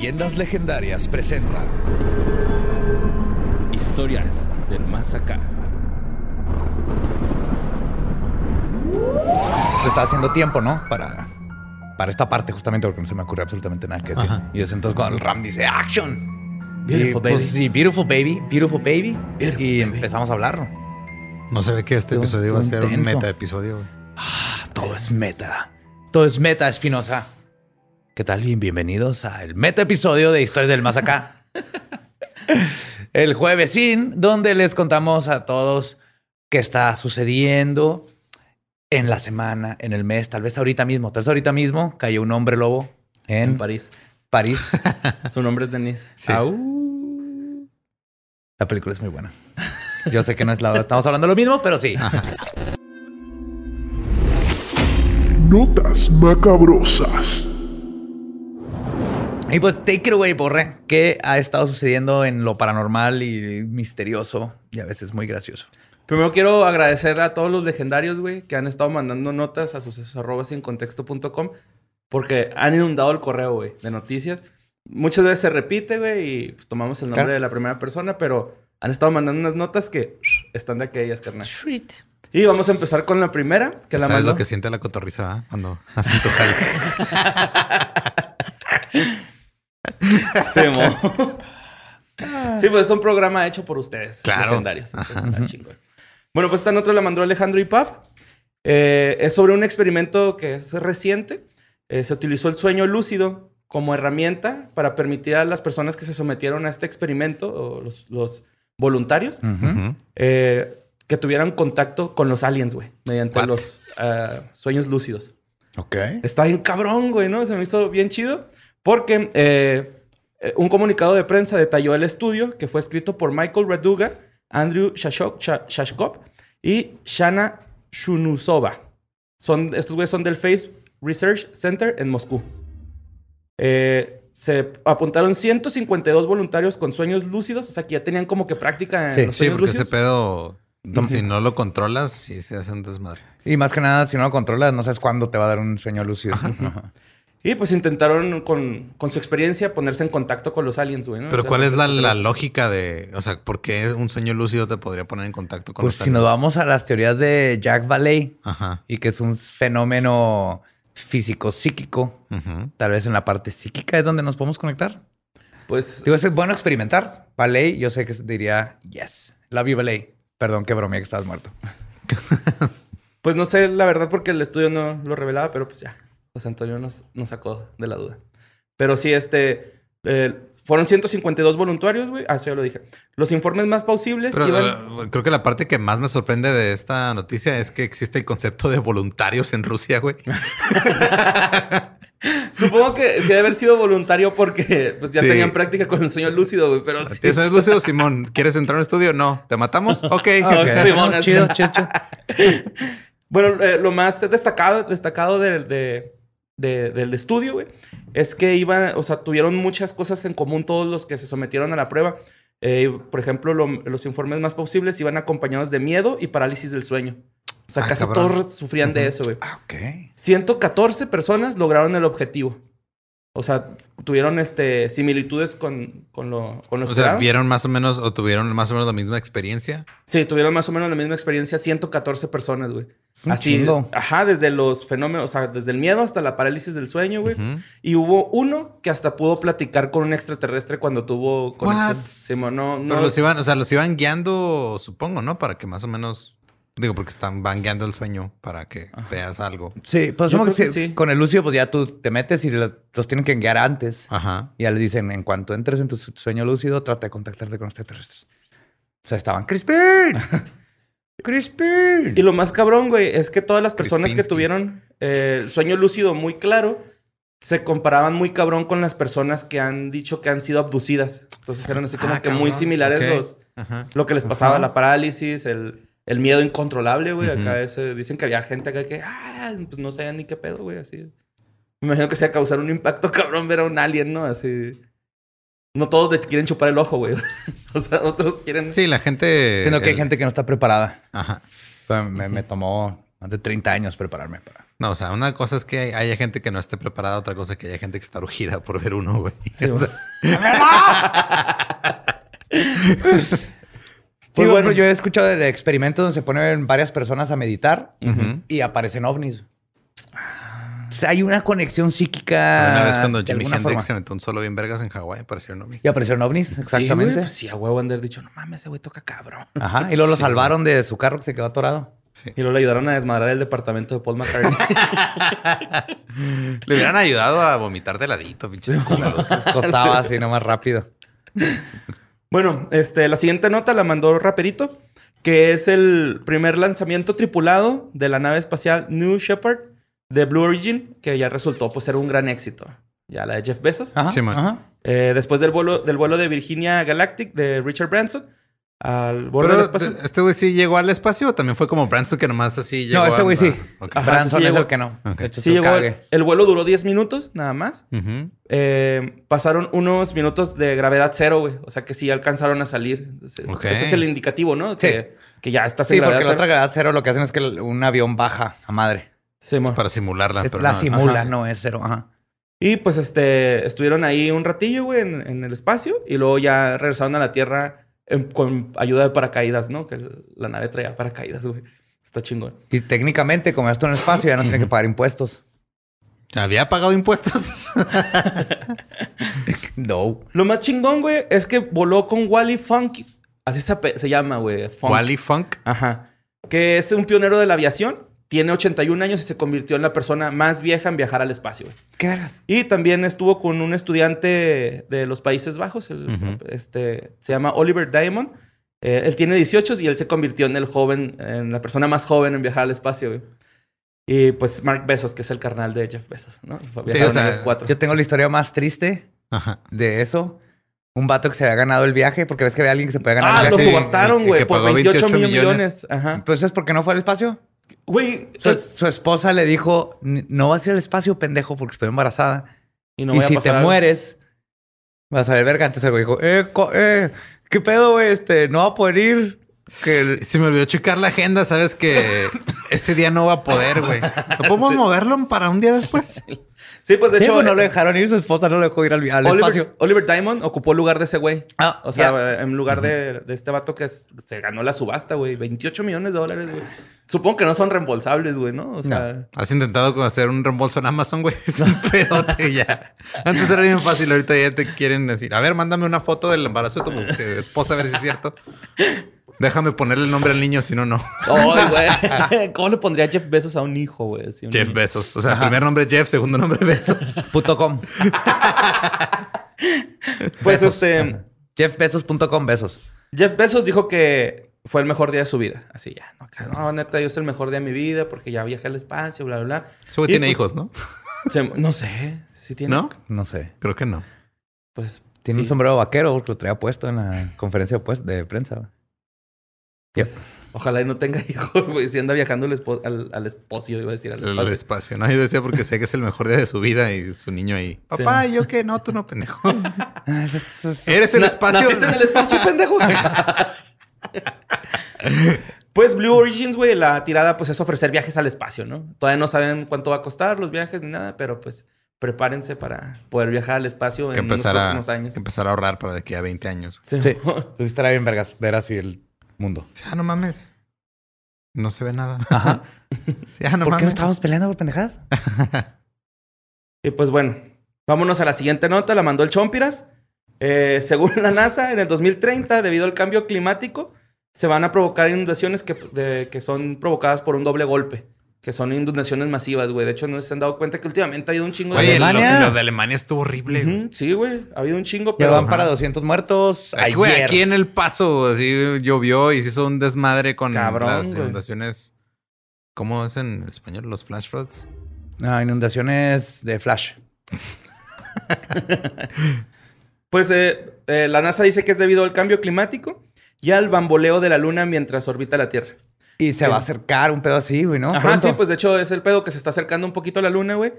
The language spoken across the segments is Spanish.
Leyendas Legendarias presenta Historias del Más Acá. Se está haciendo tiempo, ¿no? Para, para esta parte, justamente porque no se me ocurre absolutamente nada que decir. Ajá. Y es entonces cuando el Ram dice ¡Action! Beautiful Y, baby. pues, sí, beautiful baby, beautiful baby. Beautiful y baby. empezamos a hablar. No se ve que este episodio va a ser un meta episodio. Ah, todo es meta. Todo es meta, Espinosa. ¿Qué tal? Bien, bienvenidos al meta episodio de Historias del Más Acá. el juevesín, donde les contamos a todos qué está sucediendo en la semana, en el mes, tal vez ahorita mismo. Tal vez ahorita mismo cayó un hombre lobo en, En París. París. Su nombre es Denise. Sí. Au. La película es muy buena. Yo sé que no es la... Estamos hablando de lo mismo, pero sí. Notas macabrosas. Y pues take it away, Borre. ¿Qué ha estado sucediendo en lo paranormal y misterioso y a veces muy gracioso? Primero quiero agradecer a todos los legendarios, güey, que han estado mandando notas a sucesos arroba sin contexto.com porque han inundado el correo, güey, de noticias. Muchas veces se repite, güey, y pues tomamos el nombre Claro. de la primera persona, pero han estado mandando unas notas que están de aquellas, carnal. Y vamos a empezar con la primera, que la ¿Sabes mandó. lo que siente la cotorriza ¿verdad? cuando hacen tu jale? Sí, pues es un programa hecho por ustedes. Claro. Legendarios. Está chingón. Bueno, pues esta nota la mandó Alejandro Ipaf. Eh, es sobre un experimento que es reciente. Eh, se utilizó el sueño lúcido como herramienta para permitir a las personas que se sometieron a este experimento, o los, los voluntarios, eh, que tuvieran contacto con los aliens, güey, mediante What? los ah, sueños lúcidos. Ok. Está bien cabrón, güey, ¿no? Se me hizo bien chido. Porque eh, un comunicado de prensa detalló el estudio que fue escrito por Michael Raduga, Andrew Shashok- Shashkov y Shana Shunusova. Son, estos güeyes son del Face Research Center en Moscú. Eh, se apuntaron 152 voluntarios con sueños lúcidos, o sea que ya tenían como que práctica en Sí, los Sí, sueños porque ese lúcidos. pedo, Tom- si no lo controlas, sí se hace un desmadre. Y más que nada, si no lo controlas, no sabes cuándo te va a dar un sueño lúcido. Ajá. Y pues intentaron con, con su experiencia ponerse en contacto con los aliens, güey. ¿no? Pero O sea, ¿cuál es la, la lógica de, o sea, por qué un sueño lúcido te podría poner en contacto con Pues los si nos aliens? vamos a las teorías de Jack Valley Ajá. y que es un fenómeno físico-psíquico, tal vez en la parte psíquica es donde nos podemos conectar. Pues Digo, es bueno experimentar. Valley, yo sé que diría yes. Love you, Valley. Perdón, que bromea que estabas muerto. Pues no sé la verdad porque el estudio no lo revelaba, pero pues ya, José Antonio nos, nos sacó de la duda. Pero sí, este, eh, fueron 152 voluntarios, güey. Ah, eso ya lo dije. Los informes más plausibles Pero iban... eh, creo que la parte que más me sorprende de esta noticia es que existe el concepto de voluntarios en Rusia, güey. Supongo que sí debe haber sido voluntario porque pues ya Sí. tenían práctica con el sueño lúcido, güey. Pero sí. ¿Eso es lúcido, Simón? ¿Quieres entrar a un estudio? No. ¿Te matamos? Ok. Ok. Simón, chido, chido, chido. Bueno, eh, lo más destacado, destacado de- de- del estudio, güey, es que iban, o sea, tuvieron muchas cosas en común todos los que se sometieron a la prueba. Eh, por ejemplo, lo- los informes más posibles iban acompañados de miedo y parálisis del sueño. O sea, Ah, casi cabrón. todos sufrían de eso, güey. Ah, ok. 114 personas lograron el objetivo. O sea, tuvieron este, similitudes con, con lo, con lo O sea. ¿vieron más o menos o tuvieron más o menos la misma experiencia? Sí, tuvieron más o menos la misma experiencia 114 personas, güey. Así, chingo. ajá, desde los fenómenos, o sea, desde el miedo hasta la parálisis del sueño, güey. Y hubo uno que hasta pudo platicar con un extraterrestre cuando tuvo conexión. What? Simón, no, no. Pero los iban, o sea, los iban guiando, supongo, ¿no? Para que más o menos. Digo, porque están, van guiando el sueño para que veas algo. Sí, pues supongo que, sí. con el lúcido, pues ya tú te metes y lo- los tienen que guiar antes. Ajá. Y ya les dicen, en cuanto entres en tu su- sueño lúcido, trata de contactarte con extraterrestres. O sea, estaban Crispin. Crispin. Y lo más cabrón, güey, es que todas las personas que tuvieron eh, el sueño lúcido muy claro se comparaban muy cabrón con las personas que han dicho que han sido abducidas. Entonces eran así como Ah, que muy similares los, Ajá. lo que les pasaba, Ajá. la parálisis, el, el miedo incontrolable, güey. Ujú. Acá ese- dicen que había gente acá que, ah, pues no sabían ni qué pedo, güey, así. Me imagino que se va a causar un impacto cabrón ver a un alien, ¿no? Así. No todos le quieren chupar el ojo, güey. o sea, otros quieren. Sí, la gente. Entiendo que hay gente que no está preparada. Ajá. Pero me, me tomó más de 30 años prepararme para. No, o sea, una cosa es que hay- haya gente que no esté preparada, otra cosa es que haya gente que está urgida por ver uno, güey. O sea, Sí, bueno. bueno, yo he escuchado de experimentos donde se ponen varias personas a meditar y aparecen ovnis. O sea, hay una conexión psíquica. una vez cuando Jimi Hendrix forma. se metió un solo bien vergas en Hawái, aparecieron ovnis. Y aparecieron ovnis, Sí, exactamente. pues sí, a huevo han dicho, no mames, ese güey toca cabrón. Ajá. Y luego lo salvaron de su carro que se quedó atorado. Sí. Y luego le ayudaron a desmadrar el departamento de Paul McCartney. Le hubieran ayudado a vomitar de ladito, pinches culeros. Les costaba así nomás rápido. Bueno, este, la siguiente nota la mandó Raperito, que es el primer lanzamiento tripulado de la nave espacial New Shepard de Blue Origin, que ya resultó pues ser un gran éxito. Ya la de Jeff Bezos. Ajá. Sí, man. ajá. Eh, después del vuelo, del vuelo de Virginia Galactic de Richard Branson al borde del espacio. ¿este- güey sí llegó al espacio o también fue como Branson que nomás así llegó. No, este a- güey sí. Ah. Ajá, Branson sí, sí es llegó. el que no. Ok. De hecho, Sí llegó. cague. El vuelo duró 10 minutos, nada más. Eh, pasaron unos minutos de gravedad cero, güey. O sea que sí alcanzaron a salir. Ese, es el indicativo, ¿no? Que, que ya estás en Sí, porque la otra gravedad cero lo que hacen es que un avión baja a madre. Sí, mo. Para simularla. Es- pero la no, simula, ajá. no es cero. Ajá. Y pues este, estuvieron ahí un ratillo, güey, en, en el espacio. Y luego ya regresaron a la Tierra en- con ayuda de paracaídas, ¿no? Que la nave traía paracaídas, güey. Está chingón. Y técnicamente, como ya está en el espacio, ya no tiene que pagar impuestos. ¿Había pagado impuestos? No. Lo más chingón, güey, es que voló con Wally Funk. Así se, se llama, güey. Funk. Wally Funk. Ajá. Que es un pionero de la aviación. Tiene 81 años y se convirtió en la persona más vieja en viajar al espacio, güey. ¿Qué vergas? Y también estuvo con un estudiante de los Países Bajos, el- este, se llama Oliver Diamond. Eh, él tiene 18 y él se convirtió en el joven, en la persona más joven en viajar al espacio, güey. Y pues Mark Bezos, que es el carnal de Jeff Bezos, ¿no? Y fue- Sí, viajaron o sea, ellos cuatro. Yo tengo la historia más triste Ajá. de eso. Un vato que se había ganado el viaje, porque ves que había alguien que se puede ganar Ah, el lo viaje. sí, subastaron, que- güey, por pagó 28, 28 millones. millones. Ajá. Pues es porque no fue al espacio. Güey, Su, su esposa le dijo, "N- no vas a ir al espacio, pendejo, porque estoy embarazada. y no y voy a si pasar te algo". mueres, vas a ver verga. Entonces el güey dijo, eh, eh, ¿qué pedo, güey? Este, no va a poder ir. Que... Se me olvidó checar la agenda, sabes que ese día no va a poder, güey. ¿No podemos moverlo para un día después? Sí, pues de Sí, hecho, pues, no lo eh, dejaron ir, su esposa no lo dejó ir al, al Oliver, espacio. Oliver Diamond ocupó el lugar de ese güey. Ah, O sea, en lugar de, de este vato que es- se ganó la subasta, güey. 28 millones de dólares, güey. Supongo que no son reembolsables, güey, ¿no? O sea, ¿Has intentado hacer un reembolso en Amazon, güey? Es un pedote ya. Antes era bien fácil, ahorita ya te quieren decir, a ver, mándame una foto del embarazo de tu esposa a ver si es cierto. Déjame ponerle el nombre al niño, si no, no. ¡Ay, güey! ¿Cómo le pondría Jeff Bezos a un hijo, güey? Jeff niño. Bezos. O sea, primer nombre Jeff, segundo nombre Bezos. Punto com. Pues Besos. este... Jeffbesos.com, besos. Jeff Bezos dijo que fue el mejor día de su vida. Así ya. No, acá, no, neta, yo es el mejor día de mi vida porque ya viajé al espacio, bla, bla, bla. Tiene pues, hijos, ¿no? se- no sé. Si tiene. ¿No? No sé. Creo que no. Pues... Tiene sí. un sombrero vaquero porque lo traía puesto en la conferencia de, de prensa. Pues, ojalá y no tenga hijos, güey. Si anda viajando al, espo- al, al espocio, iba a decir al El espacio. espacio, ¿no? Yo decía porque sé que es el mejor día de su vida y su niño ahí. Papá, ¿y yo qué? No, tú no, pendejo. Eres el Na- espacio. Naciste en el espacio, pendejo. pues Blue Origins, güey, la tirada pues es ofrecer viajes al espacio, ¿no? Todavía no saben cuánto va a costar los viajes ni nada, pero pues prepárense para poder viajar al espacio que en los empezar, a, próximos años. que empezar a ahorrar para de aquí a 20 años. Sí. Sí. Pues estará bien vergas ver así el mundo. Ah, no mames. No se ve nada. Ajá. Ah, no ¿Por qué no estábamos peleando por pendejadas? Y pues bueno, vámonos a la siguiente nota, la mandó el Chompiras. Eh, según la NASA, en el 2030, debido al cambio climático, se van a provocar inundaciones que, de- que son provocadas por un doble golpe. Que son inundaciones masivas, güey. De hecho, no se han dado cuenta que últimamente ha habido un chingo de... Oye, lo, Alemania. lo de Alemania estuvo horrible. sí, güey. Ha habido un chingo, Ya pero... van para 200 muertos. Que, güey, aquí en El Paso, así llovió y se hizo un desmadre con Cabrón, las inundaciones. ¿Cómo es en español? Los flash floods. Ah, inundaciones de flash. Pues eh, eh, la NASA dice que es debido al cambio climático y al bamboleo de la Luna mientras orbita la Tierra. Y se va a acercar un pedo así, güey, ¿no? Ajá, Pronto. sí, pues de hecho es el pedo que se está acercando un poquito a la luna, güey.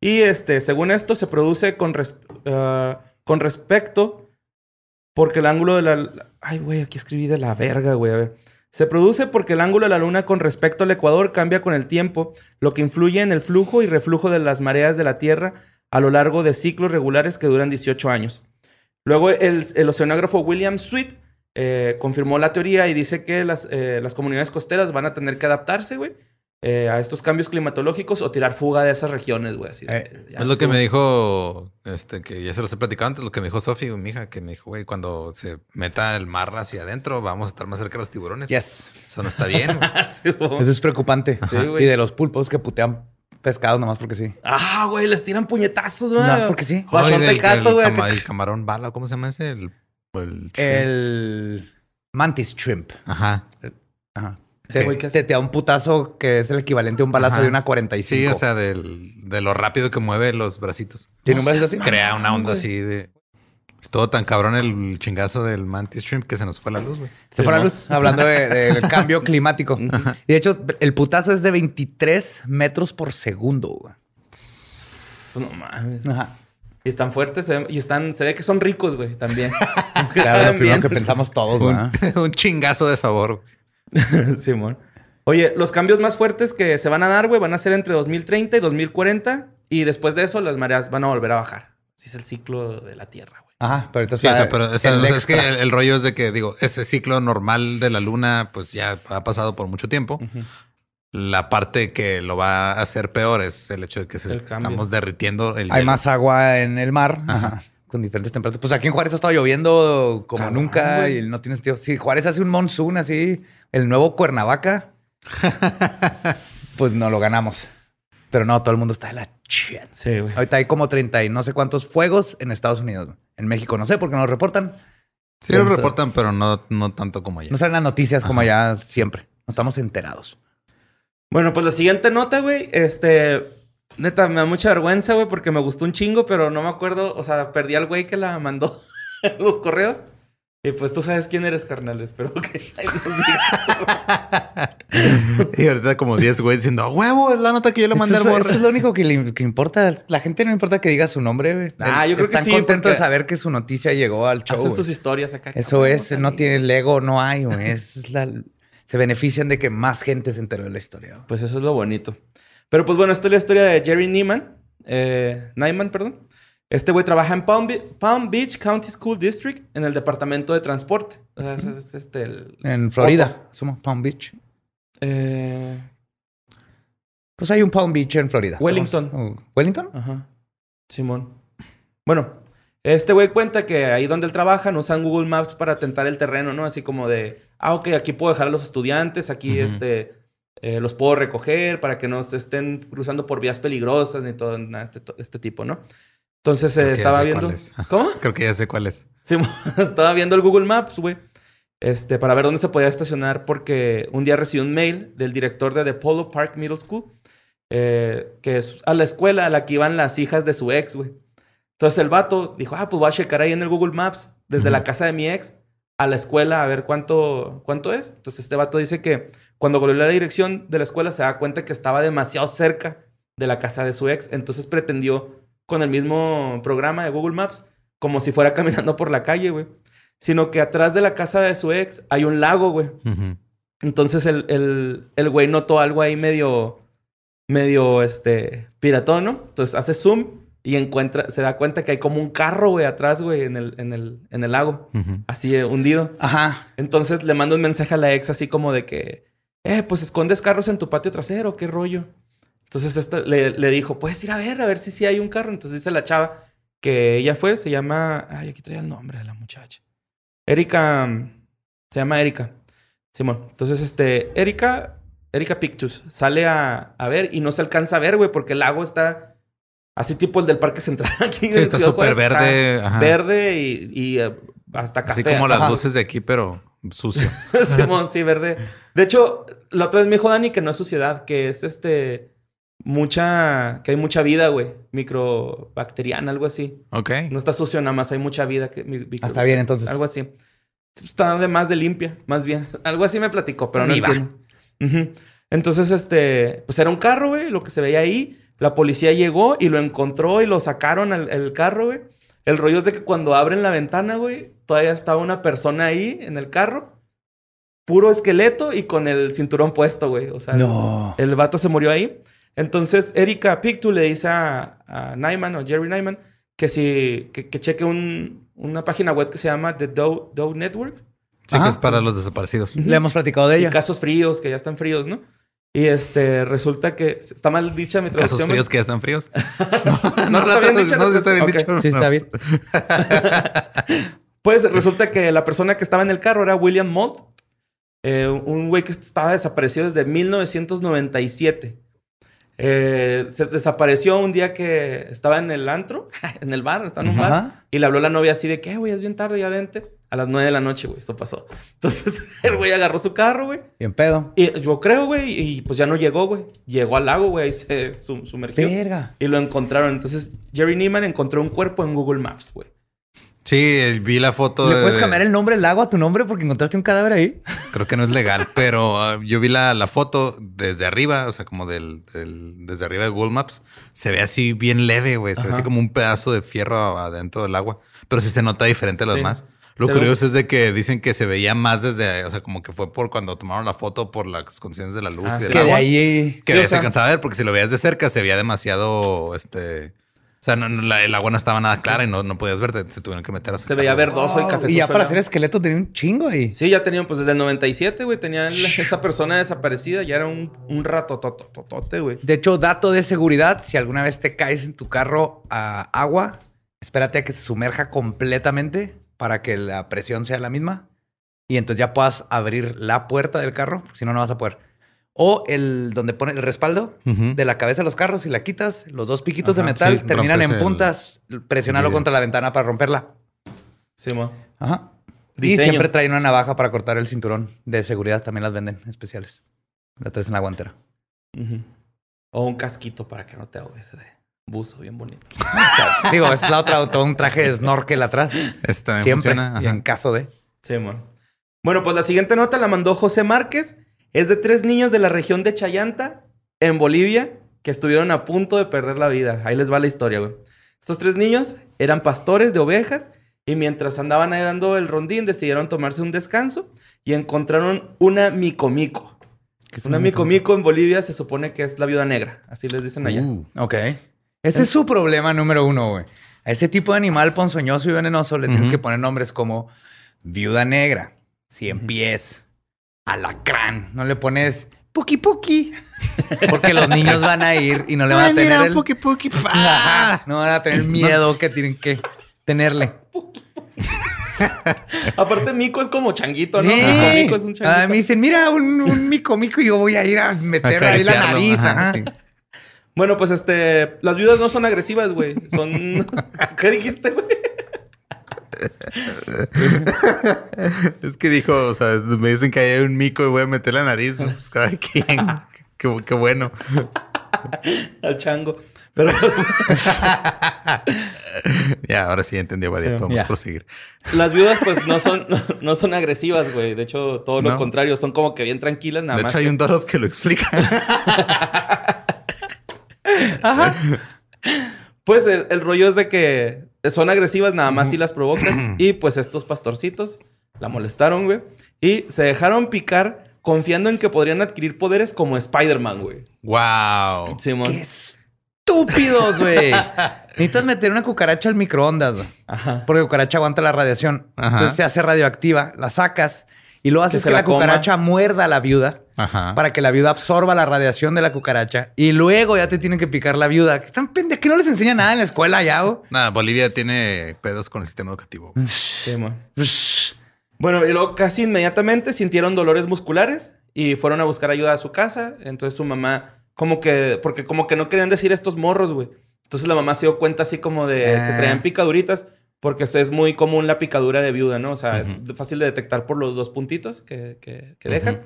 Y este, según esto, se produce con, res- ah, con respecto. Porque el ángulo de la. Ay, güey, aquí escribí de la verga, güey. A ver. Se produce porque el ángulo de la luna con respecto al ecuador cambia con el tiempo, lo que influye en el flujo y reflujo de las mareas de la Tierra a lo largo de ciclos regulares que duran 18 años. Luego el, el oceanógrafo William Sweet eh, confirmó la teoría y dice que las, eh, las comunidades costeras van a tener que adaptarse, güey, eh, a estos cambios climatológicos o tirar fuga de esas regiones, güey. así Eh, ya es lo que me dijo, este, que ya se los he platicado antes, lo que me dijo Sofi, mi hija, que me dijo, güey, cuando se meta el mar hacia adentro, vamos a estar más cerca de los tiburones. Yes. Eso no está bien. Sí. Eso es preocupante. Sí, güey. y de los pulpos que putean pescados nomás porque sí. Ah, güey, les tiran puñetazos, güey. Nomás porque sí. Cama- el camarón bala, ¿cómo se llama ese? El, el, El mantis shrimp. Ajá. Ajá. Ese Te, güey que hace- te, te da un putazo que es el equivalente a un balazo Ajá. de una 45. Sí, o sea, del, de lo rápido que mueve los bracitos. ¿Tiene un No brazo seas así? Crea una onda güey. así de... Estuvo tan cabrón el chingazo del mantis shrimp que se nos fue la luz, güey. Se fue la Sí, luz hablando de- del cambio climático. Y de hecho, el putazo es de 23 metros por segundo. güey. Pues no mames. Ajá. Y están fuertes se ven- y están, se ve que son ricos, güey, también. Claro, lo primero bien. que pensamos todos, Un, un chingazo de sabor. güey. Simón. Oye, los cambios más fuertes que se van a dar, güey, van a ser entre 2030 y 2040. Y después de eso, las mareas van a volver a bajar. Así es el ciclo de la Tierra, güey. Ajá, pero entonces Sí, o está sea, pero o sea, el o sea, es que el, el rollo es de que, digo, ese ciclo normal de la luna, pues ya ha pasado por mucho tiempo. La parte que lo va a hacer peor es el hecho de que se- estamos derritiendo el Hay hielo. más agua en el mar. Ajá. Con diferentes temperaturas. Pues aquí en Juárez ha estado lloviendo como nunca güey. y no tiene sentido. Si Juárez hace un monsoon así, el nuevo Cuernavaca, pues no lo ganamos. Pero no, todo el mundo está de la shit. Sí, güey. Ahorita hay como 30 y no sé cuántos fuegos en Estados Unidos. En México no sé porque no lo reportan. Sí lo reportan, pero no, no tanto como allá. No salen las noticias como allá siempre. No estamos enterados. Bueno, pues la siguiente nota, güey, este... Neta, me da mucha vergüenza, güey, porque me gustó un chingo, pero no me acuerdo. O sea, perdí al güey que la mandó en los correos. Y pues tú sabes quién eres, carnal. Espero que... Y ahorita como 10 güey diciendo, "A huevo, es la nota que yo le mandé Eso, al es- morro. eso es lo único que, le, que importa. La gente no importa que diga su nombre. güey. Ah, yo creo que Están sí, contentos de saber que su noticia llegó al show. Hacen sus historias acá. Eso es, no tiene Lego, no hay, güey. Es la, se benefician de que más gente se enteró de la historia. Pues eso es lo bonito. Pero pues bueno, esta es la historia de Jerry Neiman. Eh, Nyman, perdón. Este güey trabaja en Palm, Be- Palm Beach County School District en el departamento de transporte. O sea, es este el... En Florida, somos Palm Beach. Eh, Pues hay un Palm Beach en Florida. Wellington. Oh, ¿Wellington? Ajá. Simón. Bueno, este güey cuenta que ahí donde él trabaja no usan Google Maps para tentar el terreno, ¿no? Así como de, ah, ok, aquí puedo dejar a los estudiantes, aquí este, eh, los puedo recoger para que no se estén cruzando por vías peligrosas ni todo nada este, este tipo, ¿no? Entonces eh, estaba viendo. es. ¿Cómo? Creo que ya sé cuál es. Sí, estaba viendo el Google Maps, güey. Este, para ver dónde se podía estacionar, porque un día recibí un mail del director de The Polo Park Middle School, eh, que es a la escuela a la que iban las hijas de su ex, güey. Entonces el vato dijo, ah, pues voy a checar ahí en el Google Maps, desde la casa de mi ex a la escuela, a ver cuánto, cuánto es. Entonces este vato dice que cuando googleó la dirección de la escuela se da cuenta que estaba demasiado cerca de la casa de su ex. Entonces pretendió con el mismo programa de Google Maps, como si fuera caminando por la calle, güey. Sino que atrás de la casa de su ex hay un lago, güey. Entonces el, el, el güey notó algo ahí medio, medio, este, piratón, ¿no? Entonces hace zoom y encuentra, se da cuenta que hay como un carro, güey, atrás, güey, en el, en el, en el lago. Así eh, hundido. Ajá. Entonces le manda un mensaje a la ex así como de que, eh, pues escondes carros en tu patio trasero, qué rollo. Entonces esta, le, le dijo, puedes ir a ver, a ver si sí hay un carro. Entonces dice la chava que ella fue, se llama, ay, aquí traía el nombre de la muchacha. Erika, se llama Erika. Simón. Entonces, este, Erika, Erika Pictus, sale a, a ver y no se alcanza a ver, güey, porque el lago está así tipo el del Parque Central aquí. Sí, en está súper está verde. ajá. Verde y, y, eh, hasta café. Así como las Ajá. luces de aquí, pero sucio. Simón, sí, verde. De hecho, la otra vez me dijo Dani que no es suciedad, que es este mucha, que hay mucha vida, güey, microbacteriana, algo así. Ok. No está sucio nada más, hay mucha vida que mi- micro- Ah, está bien, entonces. Algo así. Está de más de limpia, más bien. Algo así me platicó, pero no entiendo. Ujú. Entonces, este, pues era un carro, güey, lo que se veía ahí. La policía llegó y lo encontró y lo sacaron al el carro, güey. El rollo es de que cuando abren la ventana, güey, todavía estaba una persona ahí en el carro. puro esqueleto y con el cinturón puesto, güey. O sea, No. el, el vato se murió ahí. Entonces, Erika Pictou le dice a, a Nyman o Jerry Nyman que si que, que cheque un- una página web que se llama The Doe, Doe Network. Sí, que es para los desaparecidos. Le hemos platicado de Y ella. casos fríos, que ya están fríos, ¿no? Y este, resulta que está mal dicha mi Casos traducción. fríos que ya están fríos. No, está bien dicha la No, está bien dicho. Sí, está bien. Pues resulta que la persona que estaba en el carro era William Mold, eh, un güey que estaba desaparecido desde 1997. Eh, se desapareció un día que estaba en el antro, en el bar, estaba en un bar, y le habló la novia así de que, "Eh, güey, es bien tarde, ya vente. A las 9 de la noche, güey, eso pasó. Entonces el güey agarró su carro, güey. Bien pedo. Y yo creo, güey, y pues ya no llegó, güey. Llegó al lago, güey, ahí se sum- sumergió. Verga. Y lo encontraron. Entonces Jerry Neiman encontró un cuerpo en Google Maps, güey. Sí, vi la foto. ¿Le de- puedes cambiar el nombre del lago a tu nombre porque encontraste un cadáver ahí? Creo que no es legal, pero ah, yo vi la, la foto desde arriba, o sea, como del, del- desde arriba de Google Maps. Se ve así bien leve, güey. Se ve así como un pedazo de fierro adentro del agua. Pero sí se nota diferente a los Sí. demás. Lo Se ve- curioso es de que dicen que se veía más desde, o sea, como que fue por cuando tomaron la foto por las condiciones de la luz Ah, y sí. del Que de agua. ahí... Que Sí, o se sea- cansaba de ver, porque si lo veías de cerca se veía demasiado, este... O sea, no- no, la- el agua no estaba nada clara y no, no podías verte. Se tuvieron que meter a Se veía verdoso y Wow. cafezoso. Y ya para agua. esqueleto tenía un chingo ahí. Sí, ya tenían, pues desde el 97, güey, tenían esa persona desaparecida, ya era un, un ratotototote, güey. De hecho, dato de seguridad, si alguna vez te caes en tu carro a agua, espérate a que se sumerja completamente para que la presión sea la misma y entonces ya puedas abrir la puerta del carro, porque si no, no vas a poder. O el donde pone el respaldo de la cabeza de los carros y la quitas, los dos piquitos de metal sí, terminan en el- puntas, presionalo vidrio. contra la ventana para romperla. Sí, mo. Ajá. Y Diseño. siempre traen una navaja para cortar el cinturón de seguridad, también las venden especiales. La traes en la guantera. O un casquito para que no te ahogues de buzo, bien bonito. Digo, es la otra, todo un traje de snorkel atrás. Esta Siempre. funciona. Y ajá. en caso de. Sí, mo. Bueno, pues la siguiente nota la mandó José Márquez. Es de tres niños de la región de Chayanta, en Bolivia, que estuvieron a punto de perder la vida. Ahí les va la historia, güey. Estos tres niños eran pastores de ovejas y mientras andaban ahí dando el rondín decidieron tomarse un descanso y encontraron una micomico. Una micomico en Bolivia se supone que es la viuda negra, así les dicen allá. Uh, Ok. Ese es su problema número uno, güey. A ese tipo de animal ponzoñoso y venenoso le tienes que poner nombres como viuda negra, cien pies, alacrán. No le pones puki puki. Porque los niños van a ir y no le van a tener mira, el... poqui, fa. Ajá. No van a tener miedo que tienen que tenerle. Aparte, mico es como changuito, ¿no? Sí. Micomico es un changuito. Ah, me dicen, mira, un, un mico mico y yo voy a ir a meter ahí la nariz. ajá, ajá. sí. Bueno, pues este, las viudas no son agresivas, güey. Son. ¿Qué dijiste, güey? Es que dijo, o sea, me dicen que hay un mico y voy a meter la nariz. ¿no? Pues cada quien. qué, qué bueno. Al chango. Pero Ya, ahora sí entendí, Badia. Sí. Podemos Ya. proseguir. las viudas, pues no son, no, son agresivas, güey. De hecho, todo lo contrario, son como que bien tranquilas, nada de más. hecho, hay un Dorop que lo explica. Pues el, el rollo es de que son agresivas, nada más si las provocas. y pues estos pastorcitos la molestaron, güey. Y se dejaron picar confiando en que podrían adquirir poderes como Spider-Man, güey. wow. Simón. ¡Qué estúpidos, güey! Necesitas meter una cucaracha al microondas, güey. Ajá. Porque la cucaracha aguanta la radiación. Ajá. Entonces se hace radioactiva, la sacas y luego haces que, la la, cucaracha muerda a la viuda Ajá. para que la viuda absorba la radiación de la cucaracha y luego ya te tienen que picar la viuda. ¿Qué tan pendejo? ¿Que no les enseña nada en la escuela ya? Nada, Bolivia tiene pedos con el sistema educativo. Bueno, y luego casi inmediatamente sintieron dolores musculares y fueron a buscar ayuda a su casa. Entonces su mamá, como que, porque como que no querían decir estos morros, güey. Entonces la mamá se dio cuenta así como de que Ah. traían picaduritas, porque esto es muy común la picadura de viuda, ¿no? O sea, es fácil de detectar por los dos puntitos que, que- que dejan.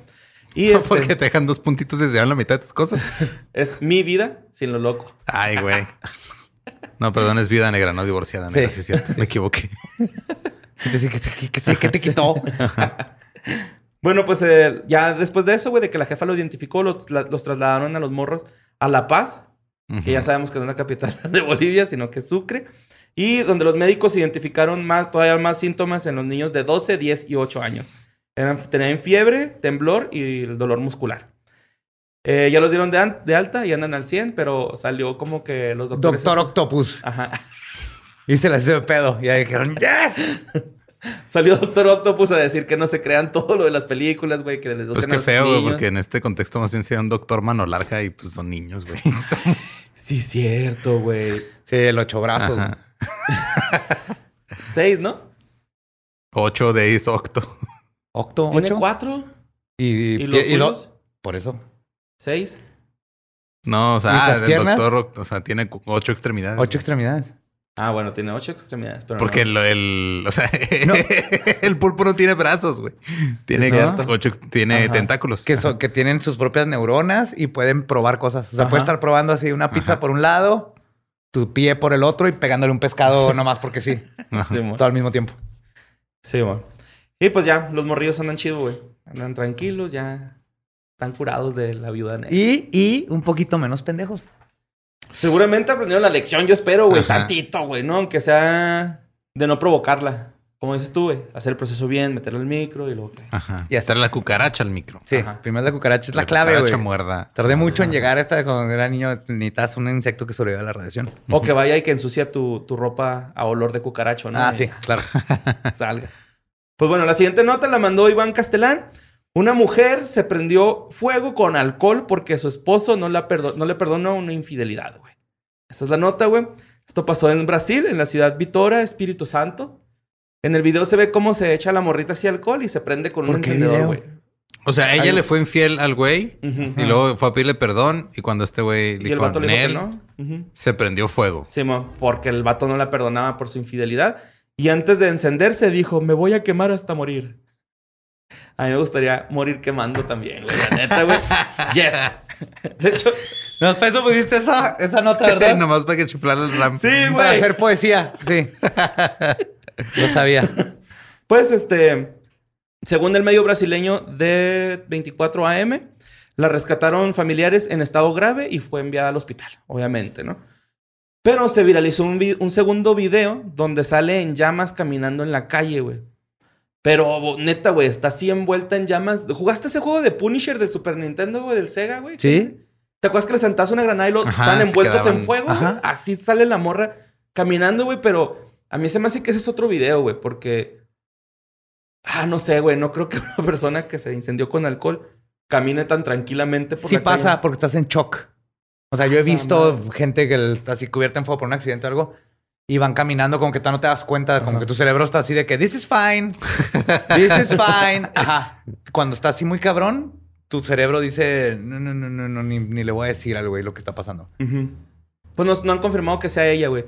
Y este, Porque te dejan dos puntitos desde la mitad de tus cosas. es mi vida sin lo loco. Ay, güey. No, perdón, es vida negra, no divorciada negra. Sí. Sí, es cierto. Me equivoqué. ¿Qué te, qué te- qué te- qué te quitó? Bueno, pues eh, ya después de eso, güey, de que la jefa lo identificó, los, la- los trasladaron a los morros a La Paz, que ya sabemos que no es la capital de Bolivia, sino que es Sucre. Y donde los médicos identificaron más, todavía más síntomas en los niños de 12, 10 y 8 años. Eran, tenían fiebre, temblor y el dolor muscular. Eh, ya los dieron de, alta y andan al 100, pero salió como que los doctores... Doctor Octopus. Ajá. Y se la hizo de pedo. Y ahí dijeron, ¡Yes! Salió Doctor Octopus a decir que no se crean todo lo de las películas, güey, que les Pues qué feo, güey, porque en este contexto más bien sería un doctor mano larga y pues son niños, güey. Sí, cierto, güey. Sí, el ocho brazos. Seis, ¿no? Ocho de Octo. Octo, ¿Tiene ocho. cuatro? Y, ¿Y los y lo- suyos? Por eso. ¿Seis? No, o ¿Y sea, esas el piernas? doctor, Oct- o sea, tiene ocho extremidades. Ocho güey. extremidades. Ah, bueno, tiene ocho extremidades, pero Porque no. el, el- o sea, No. el pulpo no tiene brazos, güey. Tiene ocho, tiene Ajá. tentáculos. Que, son, que tienen sus propias neuronas y pueden probar cosas. O sea, Ajá. puedes estar probando así una pizza Ajá. por un lado, tu pie por el otro y pegándole un pescado nomás porque sí. Sí. Todo al mismo tiempo. Sí, mo. Y pues ya, los morrillos andan chidos, güey. Andan tranquilos, ya están curados de la viuda negra. Y, y un poquito menos pendejos. Seguramente aprendieron la lección, yo espero, güey. Ajá. Tantito, güey, ¿no? Aunque sea de no provocarla. Como dices tú, güey. Hacer el proceso bien, meterle al micro y luego... que- Ajá. Yes. Trae la cucaracha al micro. Sí, Ajá. primero la cucaracha es la, clave, cucaracha güey. muerda. Tardé mucho en llegar a esta cuando era niño. Necesitas un insecto que sobreviva a la radiación. O que vaya y que ensucia tu, tu ropa a olor de cucaracho, ¿no? Ah, Y sí, claro. Salga. Pues bueno, la siguiente nota la mandó Iván Castelán. Una mujer se prendió fuego con alcohol porque su esposo no, la perdo- no le perdonó una infidelidad, güey. Esa es la nota, güey. Esto pasó en Brasil, en la ciudad Vitória, Espíritu Santo. En el video se ve cómo se echa la morrita así alcohol y se prende con un ¿Por qué encendedor, güey. O sea, ella Algo- le fue infiel al güey y luego fue a pedirle perdón y cuando este güey le dijo que "Nel", no. Se prendió fuego. Sí, mo, porque el vato no la perdonaba por su infidelidad. Y antes de encenderse dijo, me voy a quemar hasta morir. A mí me gustaría morir quemando también, güey. La neta, güey. Yes. De hecho, No, para eso pusiste esa, esa nota, ¿verdad? Nomás para que chiflara el ram. sí, Para güey. hacer poesía, sí. Lo sabía. Pues, este, según el medio brasileño de 24 AM, la rescataron familiares en estado grave y fue enviada al hospital, obviamente, ¿no? Pero se viralizó un, vi- un segundo video donde sale en llamas caminando en la calle, güey. Pero neta, güey, está así envuelta en llamas. ¿Jugaste ese juego de Punisher del Super Nintendo, güey, del Sega, güey? Sí. ¿Te acuerdas que le sentabas una granada y lo Ajá, se envueltos en fuego? Ajá. Así sale la morra caminando, güey, pero a mí se me hace que ese es otro video, güey, porque. Ah, no sé, güey, no creo que una persona que se incendió con alcohol camine tan tranquilamente por Sí la calle. pasa porque estás en shock. O sea, yo he Ah, visto gente que está así cubierta en fuego por un accidente o algo y van caminando como que tú no te das cuenta, como Ajá. que tu cerebro está así de que this is fine, this is fine. Ajá. Cuando está así muy cabrón, tu cerebro dice no, no, no, no, no ni, ni le voy a decir al güey lo que está pasando. Ujú. Pues no, no han confirmado que sea ella, güey.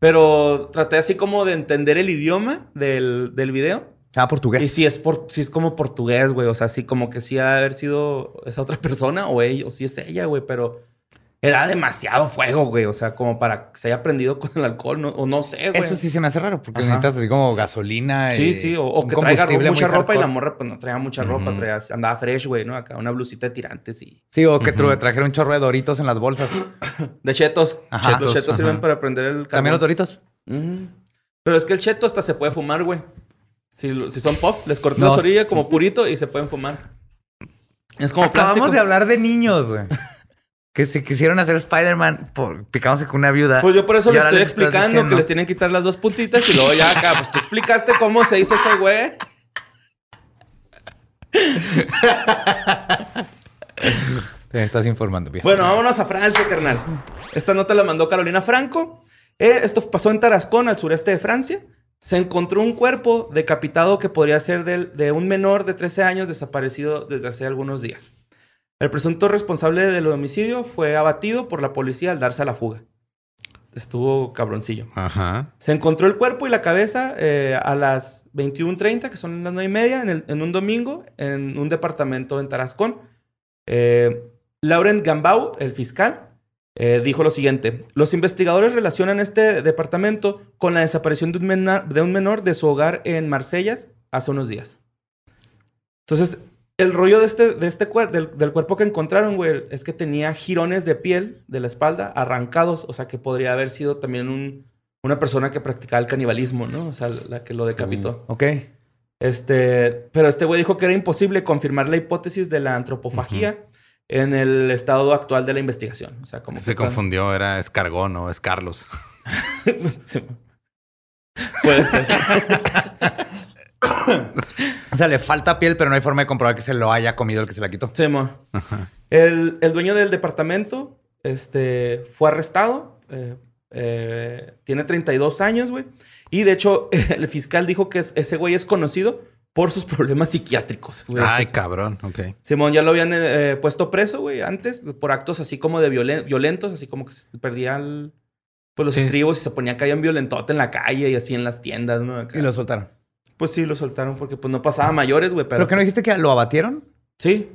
Pero traté así como de entender el idioma del, del video. Ah, portugués. Y si es, por, si es como portugués, güey. O sea, sí como que sí ha haber sido esa otra persona o ella, o si es ella, güey. Pero era demasiado fuego, güey. O sea, como para que se haya prendido con el alcohol. No, o no sé, güey. Eso sí se me hace raro porque Ajá. necesitas así como gasolina. Sí, y sí. O, o que traiga mucha ropa y la morra pues no traía mucha ropa. Traía, andaba fresh, güey, ¿no? Acá una blusita de tirantes y... Sí, o que tru- trajera un chorro de doritos en las bolsas. De chetos. Ajá. Los Chetos, chetos sirven para prender el También carbón. los doritos. Pero es que el cheto hasta se puede fumar, güey. Si, son puff, les cortas No. las orillas como purito y se pueden fumar. Es como Acabamos plástico. de hablar de niños, güey. que se quisieron hacer Spider-Man picándose con una viuda. Pues yo por eso ahora estoy explicando diciendo- que les tienen que quitar las dos puntitas y luego ya acá, pues tú explicaste cómo se hizo ese güey. Te estás informando bien. Bueno, vámonos a Francia, carnal. Esta nota la mandó Carolina Franco. Eh, esto pasó en Tarascón, al sureste de Francia. Se encontró un cuerpo decapitado que podría ser del- de un menor de 13 años desaparecido desde hace algunos días. El presunto responsable del homicidio fue abatido por la policía al darse a la fuga. Estuvo cabroncillo. Ajá. Se encontró el cuerpo y la cabeza eh, a las 21.30, que son las 9 y media, en, el- en un domingo, en un departamento en Tarascón. Eh, Laurent Gambau, el fiscal, eh, dijo lo siguiente. Los investigadores relacionan este departamento con la desaparición de un, mena- de un menor de su hogar en Marsellas hace unos días. Entonces, el rollo de este, de este cuer- del, del cuerpo que encontraron, güey, es que tenía jirones de piel de la espalda arrancados. O sea, que podría haber sido también un, una persona que practicaba el canibalismo, ¿no? O sea, la que lo decapitó. Ok. Este, pero este güey dijo que era imposible confirmar la hipótesis de la antropofagía en el estado actual de la investigación. O sea, como Se que tan- confundió, era Escargón o es Carlos. Puede ser. O sea, le falta piel, pero no hay forma de comprobar que se lo haya comido el que se la quitó. Sí, el, el dueño del departamento este, fue arrestado. eh, eh, tiene 32 años, güey. Y de hecho, el fiscal dijo que es- ese güey es conocido por sus problemas psiquiátricos. güey. Ay, cabrón. Ok. Simón ya lo habían eh, puesto preso, güey, antes, por actos así como de violen- violentos, así como que se perdía el- pues, los Sí. estribos y se ponía caían violentote en la calle y así en las tiendas, ¿no? Acá. Y lo soltaron. Pues sí, lo soltaron porque pues no pasaba mayores, güey, pero... ¿Pero que no dijiste que lo abatieron? Sí,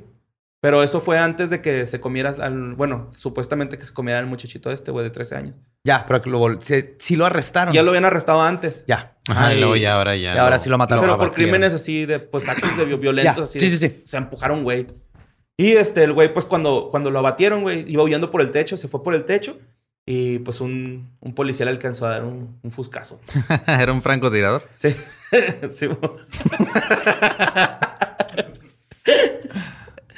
pero eso fue antes de que se comiera al... Bueno, supuestamente que se comiera el muchachito este, güey, de 13 años. Ya, pero que lo se- sí lo arrestaron. Ya lo habían arrestado antes. Ya. Ajá, y Ay. luego ya ahora ya. Y ahora sí lo mataron. pero por crímenes así de, pues, actos de vi- violentos, Ya. así. Sí, de- sí, sí. Se empujaron, güey. Y este, el güey, pues cuando, cuando lo abatieron, güey, iba huyendo por el techo, se fue por el techo. Y pues un, un policía le alcanzó a dar un, un fuscazo. Era un francotirador. Sí. sí.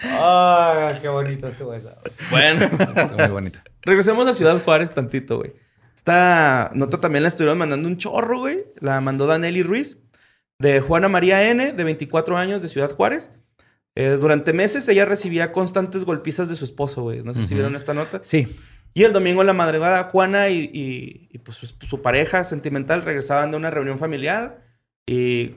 Ah, qué bonito este. Bueno. Está muy bonita. Regresemos a Ciudad Juárez tantito, güey. Esta nota también la estuvieron mandando un chorro, güey. La mandó Danelli Ruiz, de Juana María N., de 24 años, de Ciudad Juárez. Eh, durante meses ella recibía constantes golpizas de su esposo, güey. No sé si Ujú. vieron esta nota. Sí. Y el domingo en la madrugada, Juana y, y- y, pues, su, su pareja sentimental regresaban de una reunión familiar. Y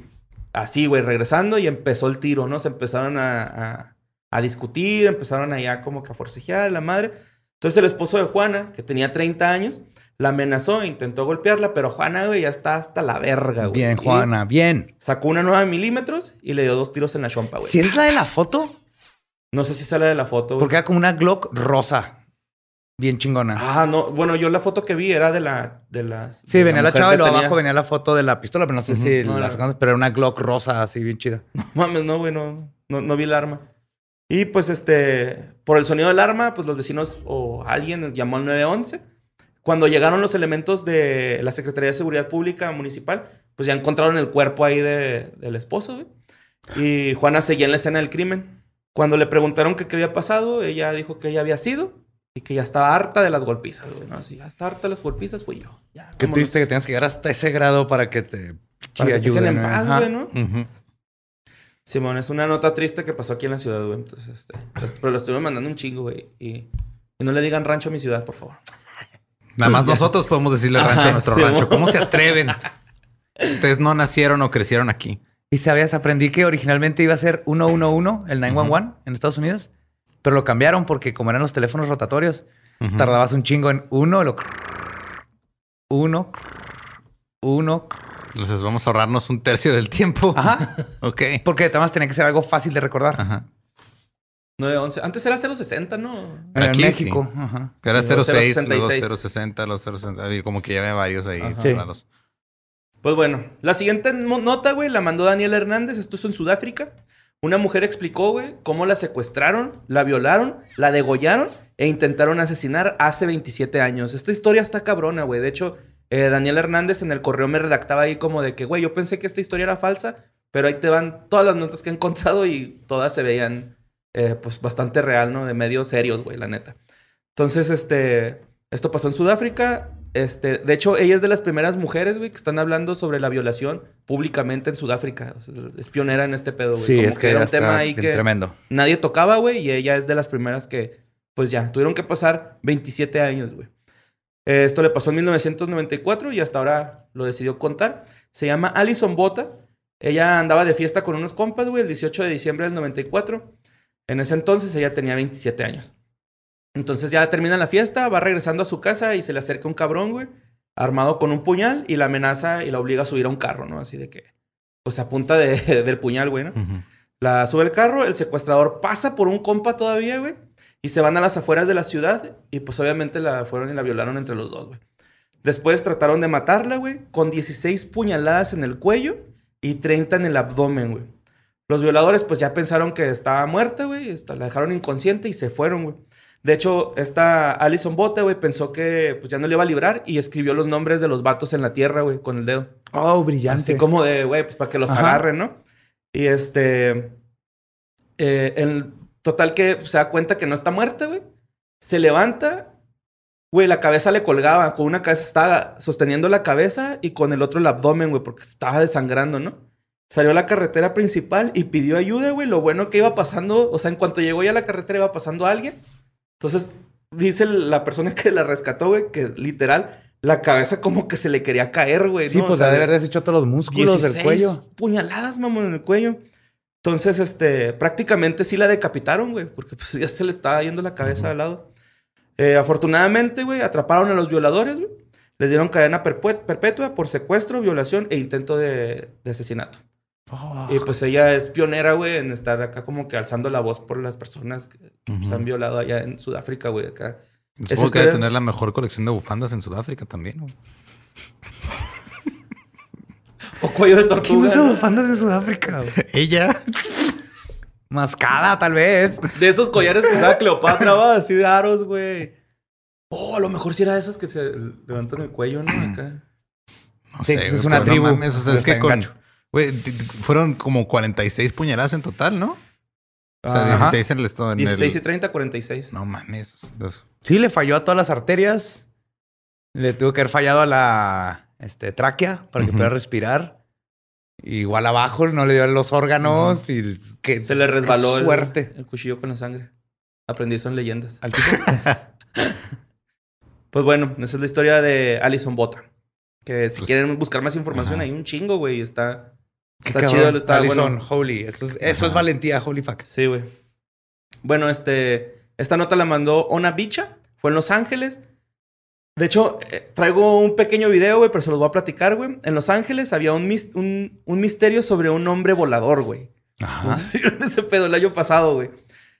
así, güey, regresando y empezó el tiro, ¿no? Se empezaron a, a- a discutir, empezaron allá como que a forcejear la madre. Entonces el esposo de Juana, que tenía 30 años, la amenazó e intentó golpearla, pero Juana, güey, ya está hasta la verga, güey. Bien, Juana, bien. Sacó una 9 milímetros y le dio dos tiros en la chompa, güey. Si es la de la foto, No sé si sale de la foto, güey. porque era como una Glock rosa. Bien chingona. Ah, no. Bueno, yo la foto que vi era de la... De las, sí, de venía la chava y luego abajo venía la foto de la pistola, pero no sé si No, la no. sacaron, pero era una Glock rosa así bien chida. Mames, no, güey, no, no, no vi el arma. Y pues, este, por el sonido del arma, pues los vecinos o alguien llamó al 911. Cuando llegaron los elementos de la Secretaría de Seguridad Pública Municipal, pues ya encontraron el cuerpo ahí de- del esposo, güey. Y Juana seguía en la escena del crimen. Cuando le preguntaron qué había pasado, ella dijo que ella había sido y que ya estaba harta de las golpizas, güey. ¿no? Así, ya está harta de las golpizas, fui yo. Ya, Qué vámonos. triste que tengas que llegar hasta ese grado para que te Para que te dejen en paz, güey, ¿no? Simón, es una nota triste que pasó aquí en la ciudad, güey. Entonces, este, pues, pero lo estuve mandando un chingo, güey. Y, y no le digan rancho a mi ciudad, por favor. Nada más nosotros podemos decirle rancho Ajá, a nuestro sí, rancho. mo. ¿Cómo se atreven? Ustedes no nacieron o crecieron aquí. Y sabías, aprendí que originalmente iba a ser 111, el 911 en Estados Unidos, pero lo cambiaron porque como eran los teléfonos rotatorios, tardabas un chingo en uno, lo uno, uno, Entonces vamos a ahorrarnos un tercio del tiempo. ajá, Ok. porque además tenía que ser algo fácil de recordar. Ajá. 911. Antes era 060, ¿no? En Aquí México, ajá. Era Luego 06, 066. luego 060, los 060. y Como que ya había varios ahí. Sí. Pues bueno, la siguiente nota, güey, la mandó Daniel Hernández. Esto es en Sudáfrica. Una mujer explicó, güey, cómo la secuestraron, la violaron, la degollaron e intentaron asesinar hace 27 años. Esta historia está cabrona, güey. De hecho, eh, Daniel Hernández en el correo me redactaba ahí como de que, güey, yo pensé que esta historia era falsa, pero ahí te van todas las notas que he encontrado y todas se veían, eh, pues, bastante real, ¿no? De medios serios, güey, la neta. Entonces, este, esto pasó en Sudáfrica. Este, de hecho, ella es de las primeras mujeres, güey, que están hablando sobre la violación públicamente en Sudáfrica. O sea, es pionera en este pedo, güey. Sí, Como es que era un tema ahí que tremendo. nadie tocaba, güey, y ella es de las primeras que, pues ya, tuvieron que pasar 27 años, güey. Esto le pasó en 1994 y hasta ahora lo decidió contar. Se llama Alison Bota. Ella andaba de fiesta con unos compas, güey, el 18 de diciembre del 94. En ese entonces ella tenía 27 años. Entonces ya termina la fiesta, va regresando a su casa y se le acerca un cabrón, güey, armado con un puñal y la amenaza y la obliga a subir a un carro, ¿no? Así de que, pues a punta de, del puñal, güey, ¿no? La sube el carro, el secuestrador pasa por un compa todavía, güey. Y se van a las afueras de la ciudad. Y pues obviamente la fueron y la violaron entre los dos, güey. Después trataron de matarla, güey, con 16 puñaladas en el cuello y 30 en el abdomen, güey. Los violadores pues ya pensaron que estaba muerta, güey. La dejaron inconsciente y se fueron, güey. De hecho, esta Alison Bota, güey, pensó que pues ya no le iba a librar y escribió los nombres de los vatos en la tierra, güey, con el dedo. Oh, brillante. Así como de, güey, pues para que los Ajá. agarren, ¿no? Y este. eh, el total que se da cuenta que no está muerta, güey. Se levanta. Güey, la cabeza le colgaba. Con una cabeza estaba sosteniendo la cabeza y con el otro el abdomen, güey, porque estaba desangrando, ¿no? Salió a la carretera principal y pidió ayuda, güey. Lo bueno que iba pasando, o sea, en cuanto llegó ya a la carretera iba pasando alguien. Entonces, dice la persona que la rescató, güey, que literal, la cabeza como que se le quería caer, güey. Sí, ¿no? O pues sea, ha de haber deshecho todos los músculos del 16 cuello. puñaladas, mamón, en el cuello. Entonces, este, prácticamente sí la decapitaron, güey, porque pues ya se le estaba yendo la cabeza al lado. Eh, afortunadamente, güey, atraparon a los violadores, güey. Les dieron cadena perpetua por secuestro, violación e intento de, de asesinato. Y pues ella es pionera, güey, en estar acá como que alzando la voz por las personas que pues, han violado allá en Sudáfrica, güey, acá. Supongo que debe tener la mejor colección de bufandas en Sudáfrica también. güey. O cuello de ¿Quién tortuga. usa ¿no? bufandas de Sudáfrica? güey? Ella. Mascada, tal vez. De esos collares que usaba Cleopatra, va, así de aros, güey. Oh, a lo mejor sí era de esas que se levantan el cuello, ¿no? Acá. No Sí, sé, es una tribu. No mames, o sea, es que en con. gacho. Güey, fueron como 46 puñaladas en total, ¿no? O sea, Ajá. 16 en el estado. En 16 y el... 30, 46. No mames. dos. Sí, le falló a todas las arterias. Le tuvo que haber fallado a la este, tráquea para que Ujú. pudiera respirar. Igual abajo no le dio los órganos y que Se le resbaló el, suerte. el cuchillo con la sangre. Aprendí eso en leyendas. Al. Pues bueno, esa es la historia de Alison Bota. Que si Pues, quieren buscar más información, hay un chingo, güey. Está, está cabrón. chido. Está Allison, bueno. holy. Eso es, eso es valentía, holy fuck. Sí, güey. Bueno, este, esta nota la mandó Ona Bicha. Fue en Los Ángeles. De hecho, eh, traigo un pequeño video, güey, pero se los voy a platicar, güey. En Los Ángeles había un, mis- un, un misterio sobre un hombre volador, güey. Ajá. Sí, ese pedo el año pasado, güey.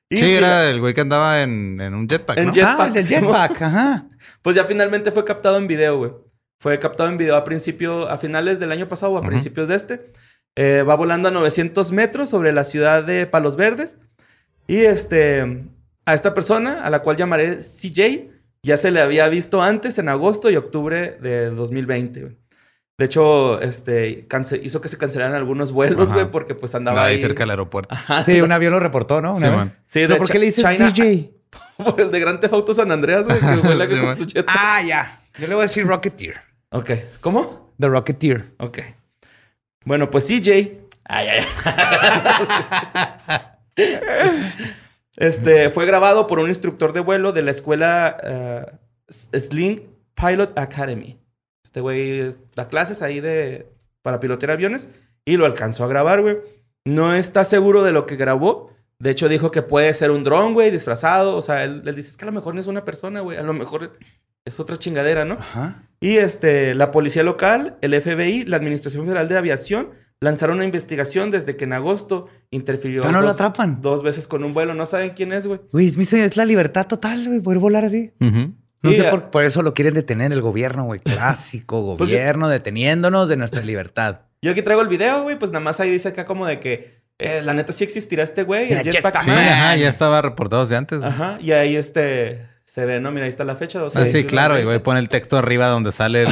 Y Sí, era el güey que andaba en, en un jetpack, En ¿no? jet- Ah, el jetpack, ajá. Pues ya finalmente fue captado en video, güey. Fue captado en video a principio, a finales del año pasado o a Ujú. principios de este. Eh, va volando a 900 metros sobre la ciudad de Palos Verdes. Y este, a esta persona, a la cual llamaré CJ, ya se le había visto antes en agosto y octubre de 2020, güey. De hecho, este, hizo que se cancelaran algunos vuelos, Ajá. güey, porque pues andaba ahí ahí. cerca del aeropuerto. Sí, un avión lo reportó, ¿no? Una Sí, vez. Sí, ¿Pero por qué le dices China- DJ? Por el de Gran Theft Auto San Andreas, güey, que vuela Sí, con su jet. Ah, ya. Yo le voy a decir Rocketeer. Ok. ¿Cómo? The Rocketeer. Ok. Bueno, pues CJ. Ay, ay, ay. Este fue grabado por un instructor de vuelo de la escuela eh, Sling Pilot Academy. Este güey da clases ahí de para pilotear aviones y lo alcanzó a grabar, güey. No está seguro de lo que grabó. De hecho, dijo que puede ser un dron, güey, disfrazado. O sea, él, él dice, es que a lo mejor no es una persona, güey. A lo mejor es otra chingadera, ¿no? Ajá. Y este, la policía local, el FBI, la Administración Federal de Aviación lanzaron una investigación desde que en agosto interfirió no lo dos, atrapan. dos veces con un vuelo. No saben quién es, güey. Güey, es mi sueño, es la libertad total, güey, poder volar así. Ujú. No Sí, sé por, por eso lo quieren detener el gobierno, güey. Clásico Pues yo- gobierno deteniéndonos de nuestra libertad. Yo aquí traigo el video, güey, pues nada más ahí dice acá como de que eh, la neta sí existirá este güey, el jetpack. Sí, ajá, ya estaba reportado desde antes. güey. Ajá, y ahí este se ve, ¿no? Mira, ahí está la fecha. Ah, 12 de sí, claro. Y güey 20. pone el texto arriba donde sale el...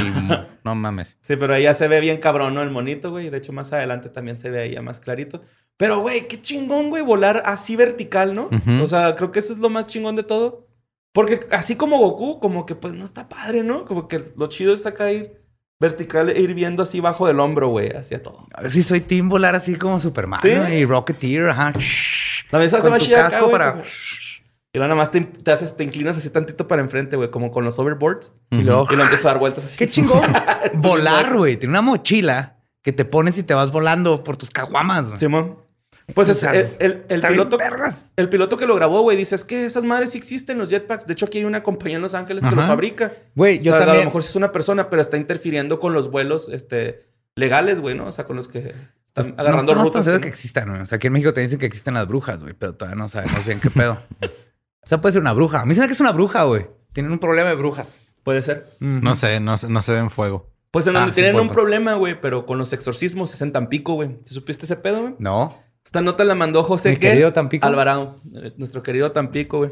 no mames. Sí, pero ahí ya se ve bien cabrón, ¿no? El monito, güey. De hecho, más adelante también se ve ahí ya más clarito. Pero, güey, qué chingón, güey, volar así vertical, ¿no? Ujú. O sea, creo que eso es lo más chingón de todo. Porque así como Goku, como que pues no está padre, ¿no? Como que lo chido es acá ir vertical e ir viendo así bajo del hombro, güey, hacia todo. A ver si soy team volar así como Superman. ¿Sí? ¿no? Y Rocketeer, ajá. La mesa se Con va casco güey, para- como- Y luego nada más te, te haces, te inclinas así tantito para enfrente, güey, como con los overboards. Y luego, Y lo empiezas a dar vueltas así. qué chingón. volar, güey. Tiene una mochila que te pones y te vas volando por tus caguamas, güey. Simón. Pues O es- sea, el, el- el piloto, el piloto que lo grabó, güey, dice, es que esas madres sí existen, los jetpacks. De hecho, aquí hay una compañía en Los Ángeles que Ajá. los fabrica. Güey, O yo sea, A también. lo mejor es una persona, pero está interfiriendo con los vuelos este, legales, güey, ¿no? O sea, con los que están no agarrando estamos tan rutas. seguros que que no- existan, güey. O sea, aquí en México te dicen que existen las brujas, güey, pero todavía no sabemos bien qué pedo. o sea, puede ser una bruja. A mí se me hace que es una bruja, güey. Tienen un problema de brujas. Puede ser. No sé, no, se- no se ve en fuego. Pues en Ah, donde sí, tienen un pasar. problema, güey, pero con los exorcismos es en Tampico, güey. ¿Te supiste ese pedo, güey? No. Esta nota la mandó José Mi ¿qué? querido Tampico. Alvarado, eh, nuestro querido Tampico, güey.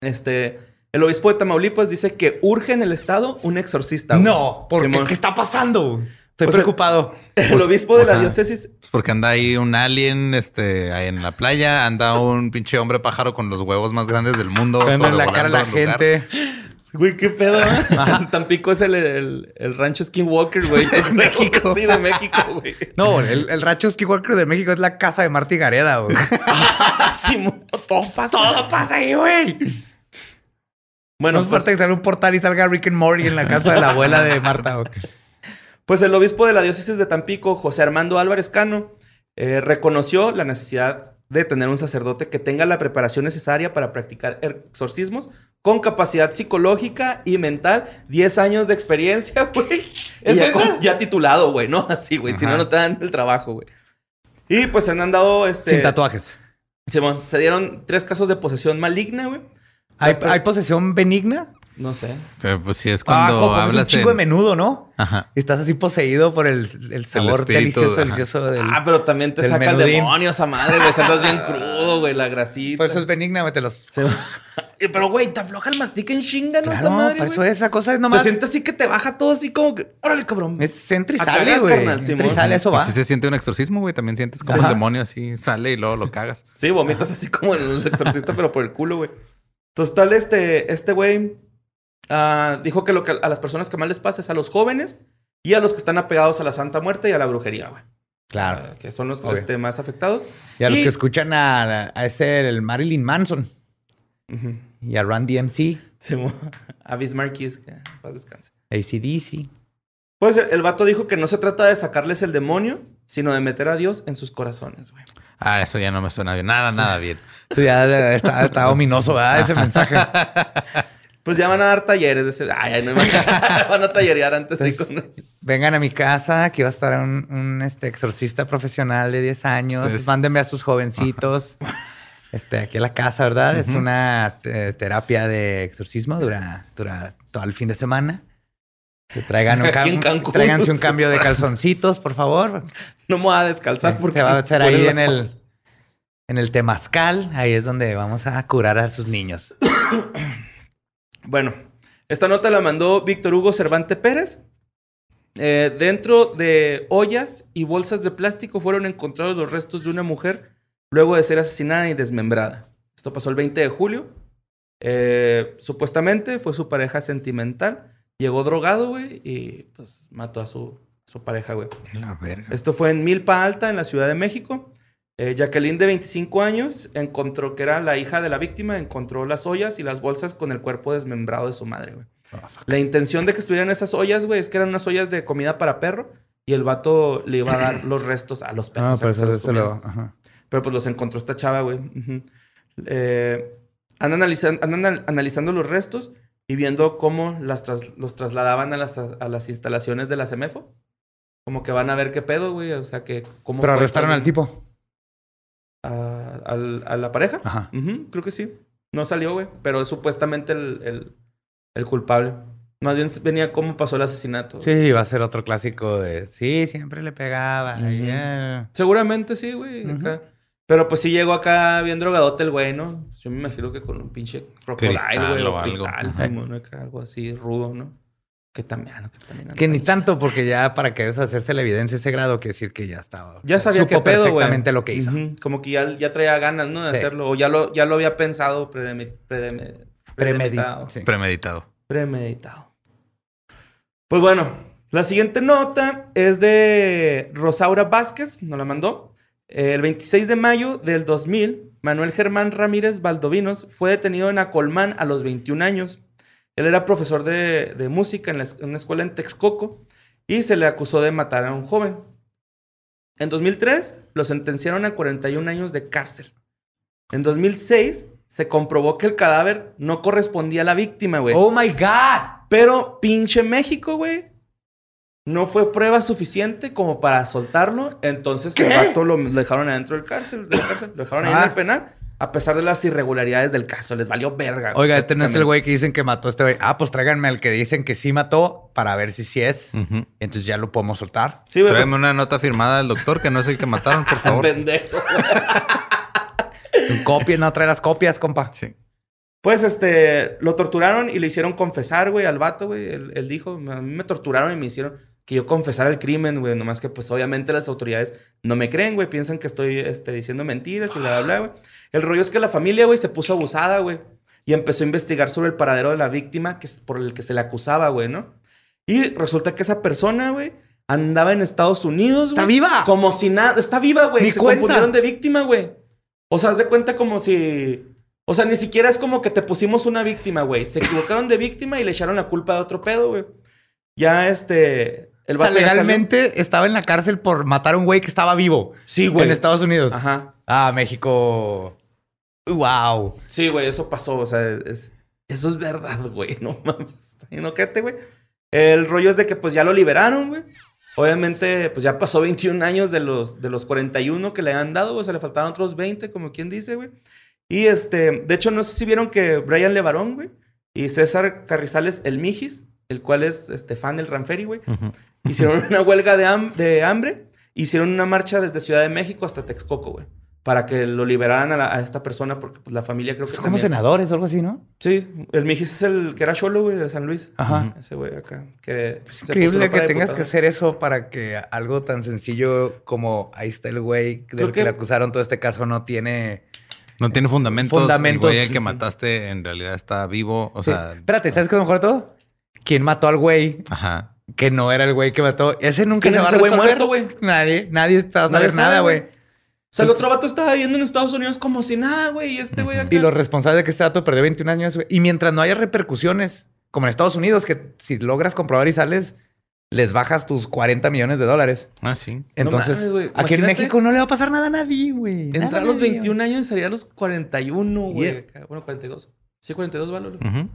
Este, el obispo de Tamaulipas dice que urge en el estado un exorcista. güey. No, porque. ¿qué está pasando? Estoy Pues, preocupado. El obispo de la ajá. diócesis Pues porque anda ahí un alien este, ahí en la playa, anda un pinche hombre pájaro con los huevos más grandes del mundo. En la cara a la gente. Güey, qué pedo, ¿eh? Tampico es el, el, el rancho Skinwalker, güey. De México. Sí, de México, güey. No, el, el Rancho Skywalker de México es la casa de Marty Gareda, güey. Sí, mo- todo pasa. Todo pasa ahí, güey. Bueno, No es pues, falta que salga un portal y salga Rick and Morty en la casa de la abuela de Marta, güey. Pues el obispo de la diócesis de Tampico, José Armando Álvarez Cano, eh, reconoció la necesidad de tener un sacerdote que tenga la preparación necesaria para practicar exorcismos con capacidad psicológica y mental, 10 años de experiencia, güey. ¿Es Y ya, ya titulado, güey, ¿no? Así, güey. Si no, no te dan el trabajo, güey. Y pues se han dado este. Sin tatuajes. Simón, se dieron tres casos de posesión maligna, güey. ¿Hay, hay posesión benigna? No sé. Pues sí, es Ah, cuando como comes un hablas chingo de en... menudo, ¿no? Ajá. Y estás así poseído por el, el sabor espíritu, delicioso, ajá. delicioso del... Ah, pero también te saca el demonio esa madre, güey. Andas bien crudo, güey, la grasita. Por eso es benigna, güey, te los... Se- Eh, Pero, güey, te afloja el mastica en chinga, ¿no? esa madre, por eso güey. esa cosa es Se nomás... siente así que te baja todo así como que... Órale, cabrón. Es entra y sale, güey. carnal, Entra y sale, eso va. Así se siente un exorcismo, güey. También sientes como Ajá. el demonio así sale y luego lo cagas. Sí, vomitas así como el exorcista, pero por el culo, güey. Entonces, tal, este, este güey ah, dijo que lo que a las personas que más les pasa es a los jóvenes y a los que están apegados a la Santa Muerte y a la brujería, güey. Claro. Ah, que son los este, más afectados. Y a los que escuchan a, a ese, el Marilyn Manson y a Run DMC, Simón. A Bismarckis, que paz descanse. ACDC. Pues el, el vato dijo que no se trata de sacarles el demonio, sino de meter a Dios en sus corazones, güey. Ah, eso ya no me suena bien. Nada, nada bien. Esto ya está, está ominoso, ¿verdad? Ese mensaje. Pues ya van a dar talleres de ese. Ay, ay, no me Van a tallerear antes de ir con. Vengan a mi casa, aquí va a estar un, un, este, exorcista profesional de 10 años. Ustedes- Mándenme a sus jovencitos. Este, aquí a la casa, ¿verdad? Es una te- terapia de exorcismo, dura, dura todo el fin de semana. Que traigan un Aquí en cam- Cancún. tráiganse un cambio de calzoncitos, por favor. No me voy a descalzar porque. Se va a hacer ahí en el, en el temazcal. Ahí es donde vamos a curar a sus niños. Bueno, esta nota la mandó Víctor Hugo Cervante Pérez. Eh, dentro de ollas y bolsas de plástico fueron encontrados los restos de una mujer luego de ser asesinada y desmembrada. Esto pasó el 20 de julio. Eh, supuestamente fue su pareja sentimental. Llegó drogado, güey, y pues mató a su, su pareja, güey. La verga. Esto fue en Milpa Alta, en la Ciudad de México. Eh, Jacqueline, de 25 años, encontró que era la hija de la víctima, encontró las ollas y las bolsas con el cuerpo desmembrado de su madre, güey. La intención de que estuvieran esas ollas, güey, es que eran unas ollas de comida para perro y el vato le iba a dar los restos a los perros. Ah, que se se lo... ajá. Pero pues los encontró esta chava, güey. Eh, andan, analizan- andan al- analizando los restos y viendo cómo las tras- los trasladaban a las, a las instalaciones de la CEMEFO. Como que van a ver qué pedo, güey. O sea, que cómo Pero arrestaron al tipo. A, la pareja. Ajá. Creo que sí. No salió, güey. Pero es supuestamente el, el- el culpable. Más bien venía cómo pasó el asesinato. Sí, va a ser otro clásico de... Sí, siempre le pegaba. Seguramente sí, güey. Pero pues sí llegó acá bien drogadote el güey, ¿no? Yo me imagino que con un pinche crocodile, güey. o acá, algo así rudo, ¿no? Que también, que también. Que ni tanto, porque ya para querer hacerse la evidencia ese grado, que decir que ya estaba. Ya sabía supo qué pedo, perfectamente lo que hizo. Como que ya, ya traía ganas, ¿no? De Sí. hacerlo. O ya lo, ya lo había pensado premeditado. Premeditado. Sí. Premeditado. Premeditado. Pues bueno, la siguiente nota es de Rosaura Vázquez, nos la mandó. El 26 de mayo del 2000, Manuel Germán Ramírez Valdovinos fue detenido en Acolmán a los 21 años. Él era profesor de, de música en, la en una escuela en Texcoco y se le acusó de matar a un joven. En 2003 lo sentenciaron a 41 años de cárcel. En 2006 se comprobó que el cadáver no correspondía a la víctima, güey. Oh my God. Pero pinche México, güey. No fue prueba suficiente como para soltarlo. Entonces el vato lo lo dejaron adentro del cárcel. Lo dejaron ahí en Ah. el penal. A pesar de las irregularidades del caso. Les valió verga. güey, Oiga, este no es el güey que dicen que mató a este güey. Ah, pues tráiganme al que dicen que sí mató para ver si sí es. Entonces ya lo podemos soltar. Sí. Tráeme pues, una nota firmada del doctor que no es el que mataron, por favor. pendejo. Copia, no trae las copias, compa. Sí. Pues este, lo torturaron y le hicieron confesar, güey, al vato, güey. Él, él dijo, a mí me torturaron y me hicieron. Que yo confesara el crimen, güey. Nomás que, pues, obviamente las autoridades no me creen, güey. Piensan que estoy este, diciendo mentiras y bla, bla, bla, güey. El rollo es que la familia, güey, se puso abusada, güey. Y empezó a investigar sobre el paradero de la víctima que, es por el que se le acusaba, güey, ¿no? Y resulta que esa persona, güey, andaba en Estados Unidos, güey. ¡Está viva! Como si nada. Está viva, güey. Se cuenta. confundieron de víctima, güey. O sea, haz de cuenta como si. O sea, ni siquiera es como que te pusimos una víctima, güey. Se equivocaron de víctima y le echaron la culpa de otro pedo, güey. Ya este. El O sea, vato ya salió. legalmente estaba en la cárcel por matar a un güey que estaba vivo. Sí, güey. En Estados Unidos. Ajá. Ah, México. Wow. Sí, güey, eso pasó. O sea, es- eso es verdad, güey. No mames. Está bien ojete, güey. El rollo es de que pues ya lo liberaron, güey. Obviamente, pues ya pasó 21 años de los, de los 41 que le han dado, güey. O sea, le faltaban otros 20, como quien dice, güey. Y este, de hecho, no sé si vieron que Brian Levarón, güey, y César Carrizales, el Mijis, el cual es este, fan del Ranferi, güey, hicieron una huelga de, ham- de hambre. Hicieron una marcha desde Ciudad de México hasta Texcoco, güey. Para que lo liberaran a, la- a esta persona, porque pues, la familia creo que. Son como también- senadores o algo así, ¿no? Sí, el Mijis es el que era cholo, güey, de San Luis. Ajá. Ese güey acá. Que se Increíble que tengas que hacer eso para que algo tan sencillo como ahí está el güey del que... que- le acusaron todo este caso no tiene... No tiene fundamentos. Fundamentos. El güey que mataste en realidad está vivo. O Sí. sea, Espérate, ¿sabes qué es lo mejor de todo? ¿Quién mató al güey ajá. que no era el güey que mató? Ese nunca ¿Quién se va a resolver. muerto, güey? Nadie, nadie está a saber sabe, nada, güey. O sea, el otro vato estaba viviendo en Estados Unidos como si nada, güey. Y este güey acá. Y los responsables de que este dato perdió 21 años, güey. Y mientras no haya repercusiones, como en Estados Unidos, que si logras comprobar y sales, les bajas tus 40 millones de dólares. Ah, sí. Entonces, mames, aquí en México no le va a pasar nada a nadie, güey. Entrar a los nadie, 21 años y salir a los 41, güey. Yeah. Bueno, 42. Sí, 42 valores. Ujú.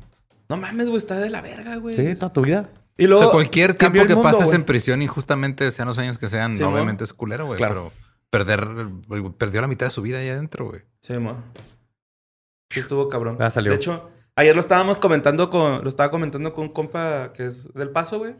No mames, güey. Está de la verga, güey. Sí, toda tu vida. Y O luego. sea, cualquier tiempo que mundo, pases en prisión injustamente, sean los años que sean, Sí, obviamente es culero, güey. Claro. Pero perder, perdió la mitad de su vida ahí adentro, güey. Sí, mo. Sí, estuvo cabrón. Ah, salió. De hecho, ayer lo estábamos comentando con... Lo estaba comentando con un compa que es del Paso, güey.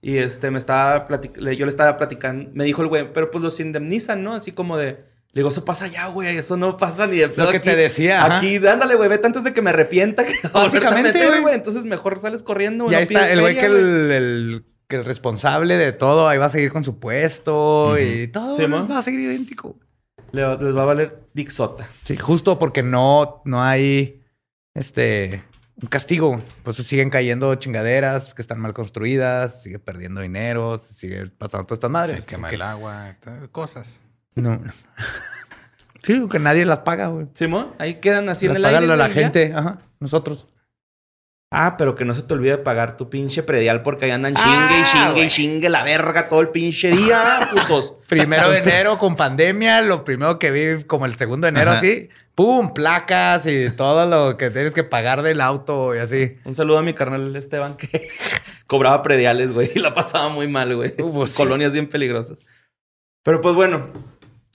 Y este, me estaba platicando... Yo le estaba platicando... Me dijo el güey, pero pues los indemnizan, ¿no? Así como de... Le digo, eso pasa ya, güey. Eso no pasa ni de pedo Lo que aquí. te decía. ajá. Aquí, ándale, güey. Vete antes de que me arrepienta. Que Básicamente, meter, güey. Entonces mejor sales corriendo, Y güey. no pides está el güey que el, el- que el responsable de todo ahí va a seguir con su puesto y todo Sí, ¿no? va a seguir idéntico. Le les va a valer Dixota. Sí, justo porque no, no hay este un castigo. Pues siguen cayendo chingaderas que están mal construidas, sigue perdiendo dinero, sigue pasando todas estas madres. Se quema Que- el agua, cosas. No. sí, que nadie las paga, güey. Simón, ahí quedan así Las en el paga aire. la, la güey, ya. gente, ajá, nosotros. Ah, pero que no se te olvide pagar tu pinche predial porque ahí andan Ah, chingue y chingue güey. y chingue la verga todo el pinche día, putos. Primero de enero con pandemia, lo primero que vi como el segundo de enero Ajá. así, pum, placas y todo lo que tienes que pagar del auto y así. Un saludo a mi carnal Esteban que cobraba prediales, güey, y la pasaba muy mal, güey. Uh, pues sí. Colonias bien peligrosas. Pero pues bueno,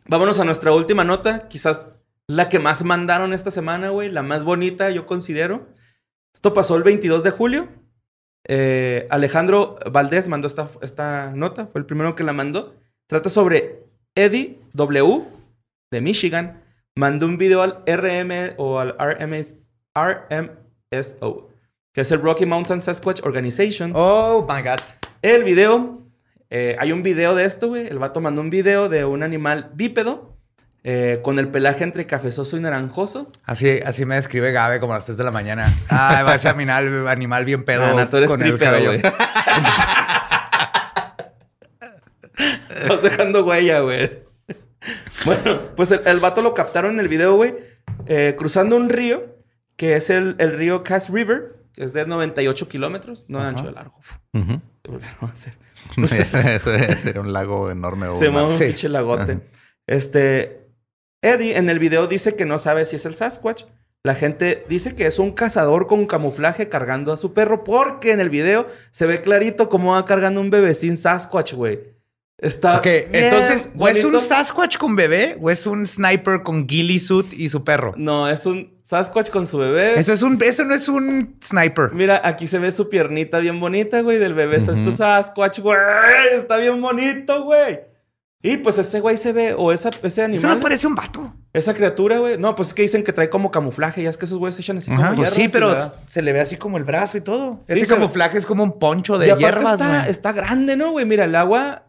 vámonos a nuestra última nota, quizás la que más mandaron esta semana, güey, la más bonita, yo considero. Esto pasó el 22 de julio. Eh, Alejandro Valdés mandó esta, esta nota, fue el primero que la mandó. Trata sobre Eddie W. de Michigan. Mandó un video al RM o al RMS, RMSO, que es el Rocky Mountain Sasquatch Organization. Oh my God. El video, eh, hay un video de esto, güey. El vato mandó un video de un animal bípedo eh, con el pelaje entre cafezoso y naranjoso. Así, así me describe Gabe como a las 3 de la mañana. Ah, va ese animal, animal bien pedo Ah, no, tú eres con trípedo, güey. Estás dejando huella, güey. Bueno, pues el, el vato lo captaron en el video, güey, eh, cruzando un río, que es el, el río Cass River, que es de 98 kilómetros, no de ancho de largo. Eso sería un lago enorme. o Se llama un Sí. pinche lagote. Este. Eddie en el video dice que no sabe si es el Sasquatch. La gente dice que es un cazador con camuflaje cargando a su perro porque en el video se ve clarito cómo va cargando un bebecín Sasquatch, güey. Está. Ok, bien entonces, ¿o es un. Sasquatch con bebé o es un sniper con ghillie suit y su perro? No, es un Sasquatch con su bebé. Eso, es un, eso no es un sniper. Mira, aquí se ve su piernita bien bonita, güey, del bebé. Ese Es tu Ujú. Sasquatch, güey. Está bien bonito, güey. Y pues ese güey se ve, o esa, ese Eso animal, no parece un vato. esa criatura, güey. No, pues es que dicen que trae como camuflaje. Ya es que esos güeyes se echan así Ajá, como Pues sí, hierbas pero se le ve así como el brazo y todo. Sí, Ese se- camuflaje es como un poncho de y hierbas, está, güey. está grande, ¿no, güey? Mira, el agua...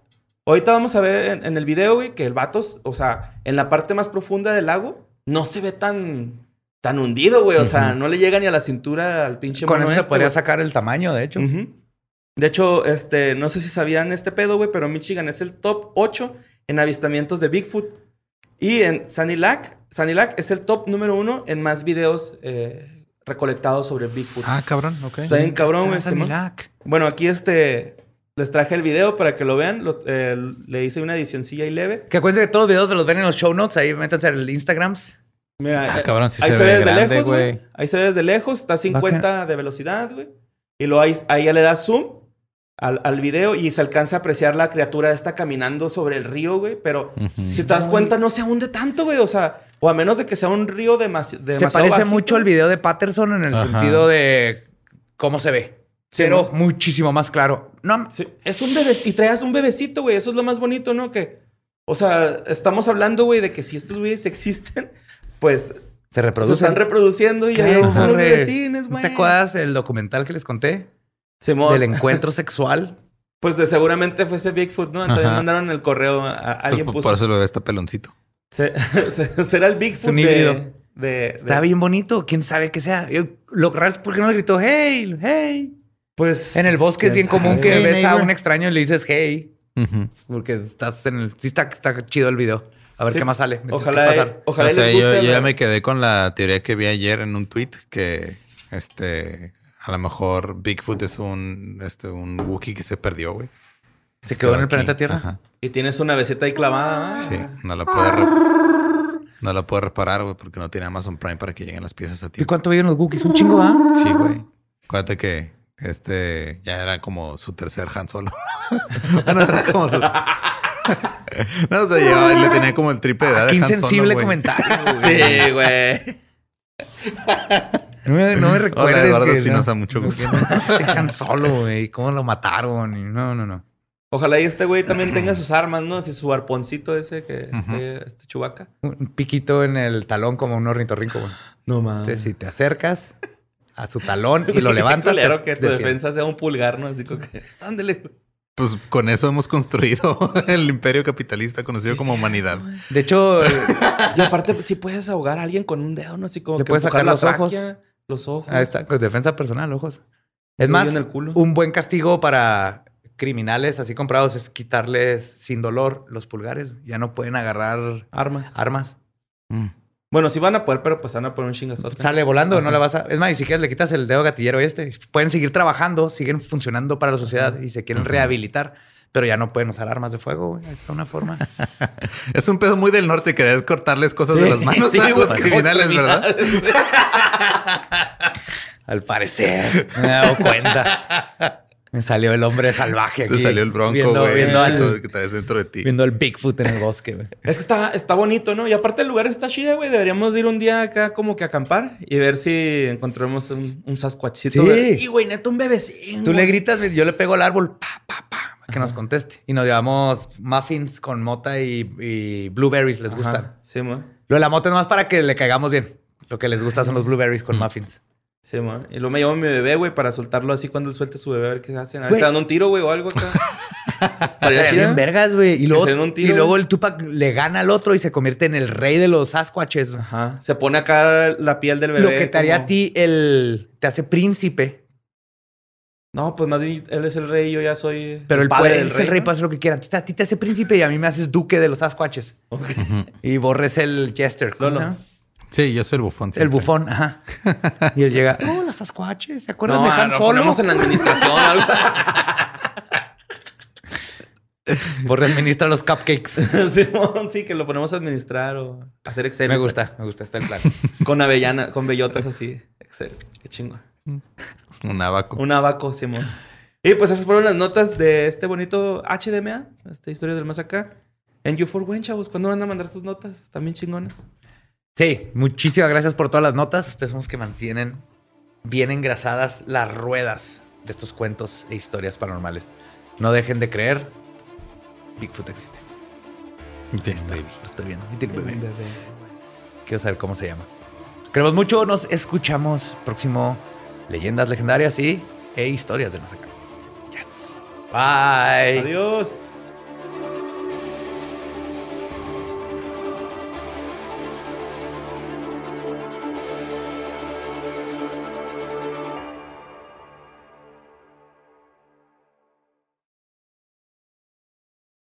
Ahorita vamos a ver en, en el video, güey, que el vato, o sea, en la parte más profunda del lago, no se ve tan, tan hundido, güey. O sea, no le llega ni a la cintura al pinche Con eso se este, podría güey. sacar el tamaño, de hecho. De hecho, este, no sé si sabían este pedo, güey, pero Michigan es el top 8 en avistamientos de Bigfoot. Y en Sanilac, Sanilac es el top número uno en más videos eh, recolectados sobre Bigfoot. Ah, cabrón, ok. Está bien cabrón, güey. Bueno, aquí este les traje el video para que lo vean. Lo- eh, le hice una edicioncilla y leve. Que acuérdense que todos los videos los ven en los show notes. Ahí métanse al Instagrams. Mira, Ah, eh, cabrón, sí ahí se se, ve ve desde grande, lejos, güey. Ahí se ve desde lejos, está a 50 de velocidad, güey. Y luego ahí, ahí ya le da zoom al, al video y se alcanza a apreciar la criatura esta caminando sobre el río, güey. Pero si te das cuenta, no se hunde tanto, güey. O sea, o a menos de que sea un río demasi- demasiado Se parece bajito. mucho al video de Patterson en el Ajá. sentido de cómo se ve. Sí, pero ¿no? muchísimo más claro. No, Sí, es un bebé y traías un bebecito, güey. Eso es lo más bonito, ¿no? Que, o sea, estamos hablando, güey, de que si estos güeyes existen, pues se se reproduce. están reproduciendo y hay unos ¿No güey. te acuerdas el documental que les conté? Simón, Del encuentro sexual. Pues de seguramente fue ese Bigfoot, ¿no? Entonces Ajá. mandaron el correo a, a- Pues, alguien por- puso. por eso lo ve está peloncito. Se- se- será el Bigfoot un de, híbrido. de, de- Está bien bonito. ¿Quién sabe qué sea? Yo- lo raro es porque no le gritó hey, hey. Pues En el bosque es bien común que ves a un extraño y le dices hey. Porque estás en el... Sí está, está chido el video. A ver Sí. qué más sale. Ojalá, pasar. ojalá o sea, les yo, guste. yo ya la- me quedé con la teoría que vi ayer en un tweet que este a lo mejor Bigfoot es un este un Wookiee que se perdió, güey. ¿Se quedó en el aquí. planeta Tierra? Ajá. Y tienes una besita ahí clavada, ¿no? Sí, no la puede re- no la puede reparar, güey, porque no tiene Amazon Prime para que lleguen las piezas a ¿Y tiempo. cuánto viven los Wookiees? ¿Un chingo, va? Sí, güey. Acuérdate que este ya era como su tercer Han Solo. bueno, era como su... no, o sea, llevaba- le tenía como el triple de edad Qué de Han Solo, insensible güey. comentario. güey. Sí, güey. No me, no me recuerdes Eduardo que- Espinosa, no, mucho gusto. no se Han Solo, güey. ¿Cómo lo mataron? Y no, no, no. Ojalá y este güey también tenga sus armas, ¿no? Así su arponcito ese que este chubaca. Un piquito en el talón como un ornitorrinco, güey. No mames. Entonces, si te acercas a su talón y lo levantas, Claro que tu defiende. defensa sea un pulgar, ¿no? Así como que. Ándale. Pues con eso hemos construido el imperio capitalista conocido como humanidad. De hecho, eh, Y aparte, si puedes ahogar a alguien con un dedo, ¿no? Así como Le que puedes sacar los ojos. tráquea, Los ojos. ahí está, con defensa personal, ojos. Es más, en el culo. un buen castigo para criminales así comprados es quitarles sin dolor los pulgares. Ya no pueden agarrar Armas. armas. Mm. Bueno, sí van a poder, pero pues van a poner un chingazote. Sale volando, no le vas a... Es más, y si quieres le quitas el dedo gatillero este. Pueden seguir trabajando, siguen funcionando para la sociedad y se quieren rehabilitar. Pero ya no pueden usar armas de fuego, güey. Está una forma. Es un pedo muy del norte querer cortarles cosas de Sí, las manos sí, a los güey. criminales, ¿verdad? Al parecer. Me he dado cuenta. Me salió el hombre salvaje aquí. Te salió el bronco, Viendo, güey. viendo, al, que traes dentro de ti. viendo al Bigfoot en el bosque, güey. Es que está, está bonito, ¿no? Y aparte el lugar está chida, güey. Deberíamos ir un día acá como que a acampar y ver si encontramos un, un sasquatchito. Sí. güey. Y güey, neta, un bebecín. Tú le gritas, yo le pego al árbol, pa, pa, pa, que nos conteste. Y nos llevamos muffins con mota y, y blueberries, les Ajá, gustan. Sí, mo. Lo de la mota es más para que le caigamos bien. Lo que les gusta son los blueberries con muffins. Sí. Y luego me llevo a mi bebé, güey, para soltarlo así cuando él suelte su bebé, a ver qué hacen. A ver si dan un tiro, güey, o algo acá. Bien vergas, güey. Y luego, se den un tiro, y luego güey. el Tupac le gana al otro y se convierte en el rey de los Sasquatches. Ajá. Se pone acá la piel del bebé. Lo que te haría como- a ti el... Te hace príncipe. No, pues más bien él es el rey y yo ya soy. Pero el, padre puede, del es el rey ¿no? puede hacer lo que quiera. A ti te hace príncipe y a mí me haces duque de los Sasquatches. Y borres el Jester. ¿cómo Lolo. Sí, yo soy el bufón. El bufón, ajá. Y él llega, oh, los Sasquatches, ¿se acuerdan No, de Han Solo? ponemos en la administración o algo. Por administra los cupcakes. Simón, sí, que lo ponemos a administrar o hacer Excel. me gusta, me gusta, está el plan. Con avellana, con bellotas así. Excel. Qué chingo. Un abaco. Un abaco, Simón. Y pues esas fueron las notas de este bonito HDMA, esta historia del más acá. En You for When, chavos, ¿cuándo van a mandar sus notas? Bien chingonas. Sí, muchísimas gracias por todas las notas. Ustedes son los que mantienen bien engrasadas las ruedas de estos cuentos e historias paranormales. No dejen de creer, Bigfoot existe. Baby. Lo estoy viendo. Quiero saber cómo se llama. Los queremos mucho. Nos escuchamos próximo Leyendas Legendarias y e Historias del Más Yes. Bye. Adiós.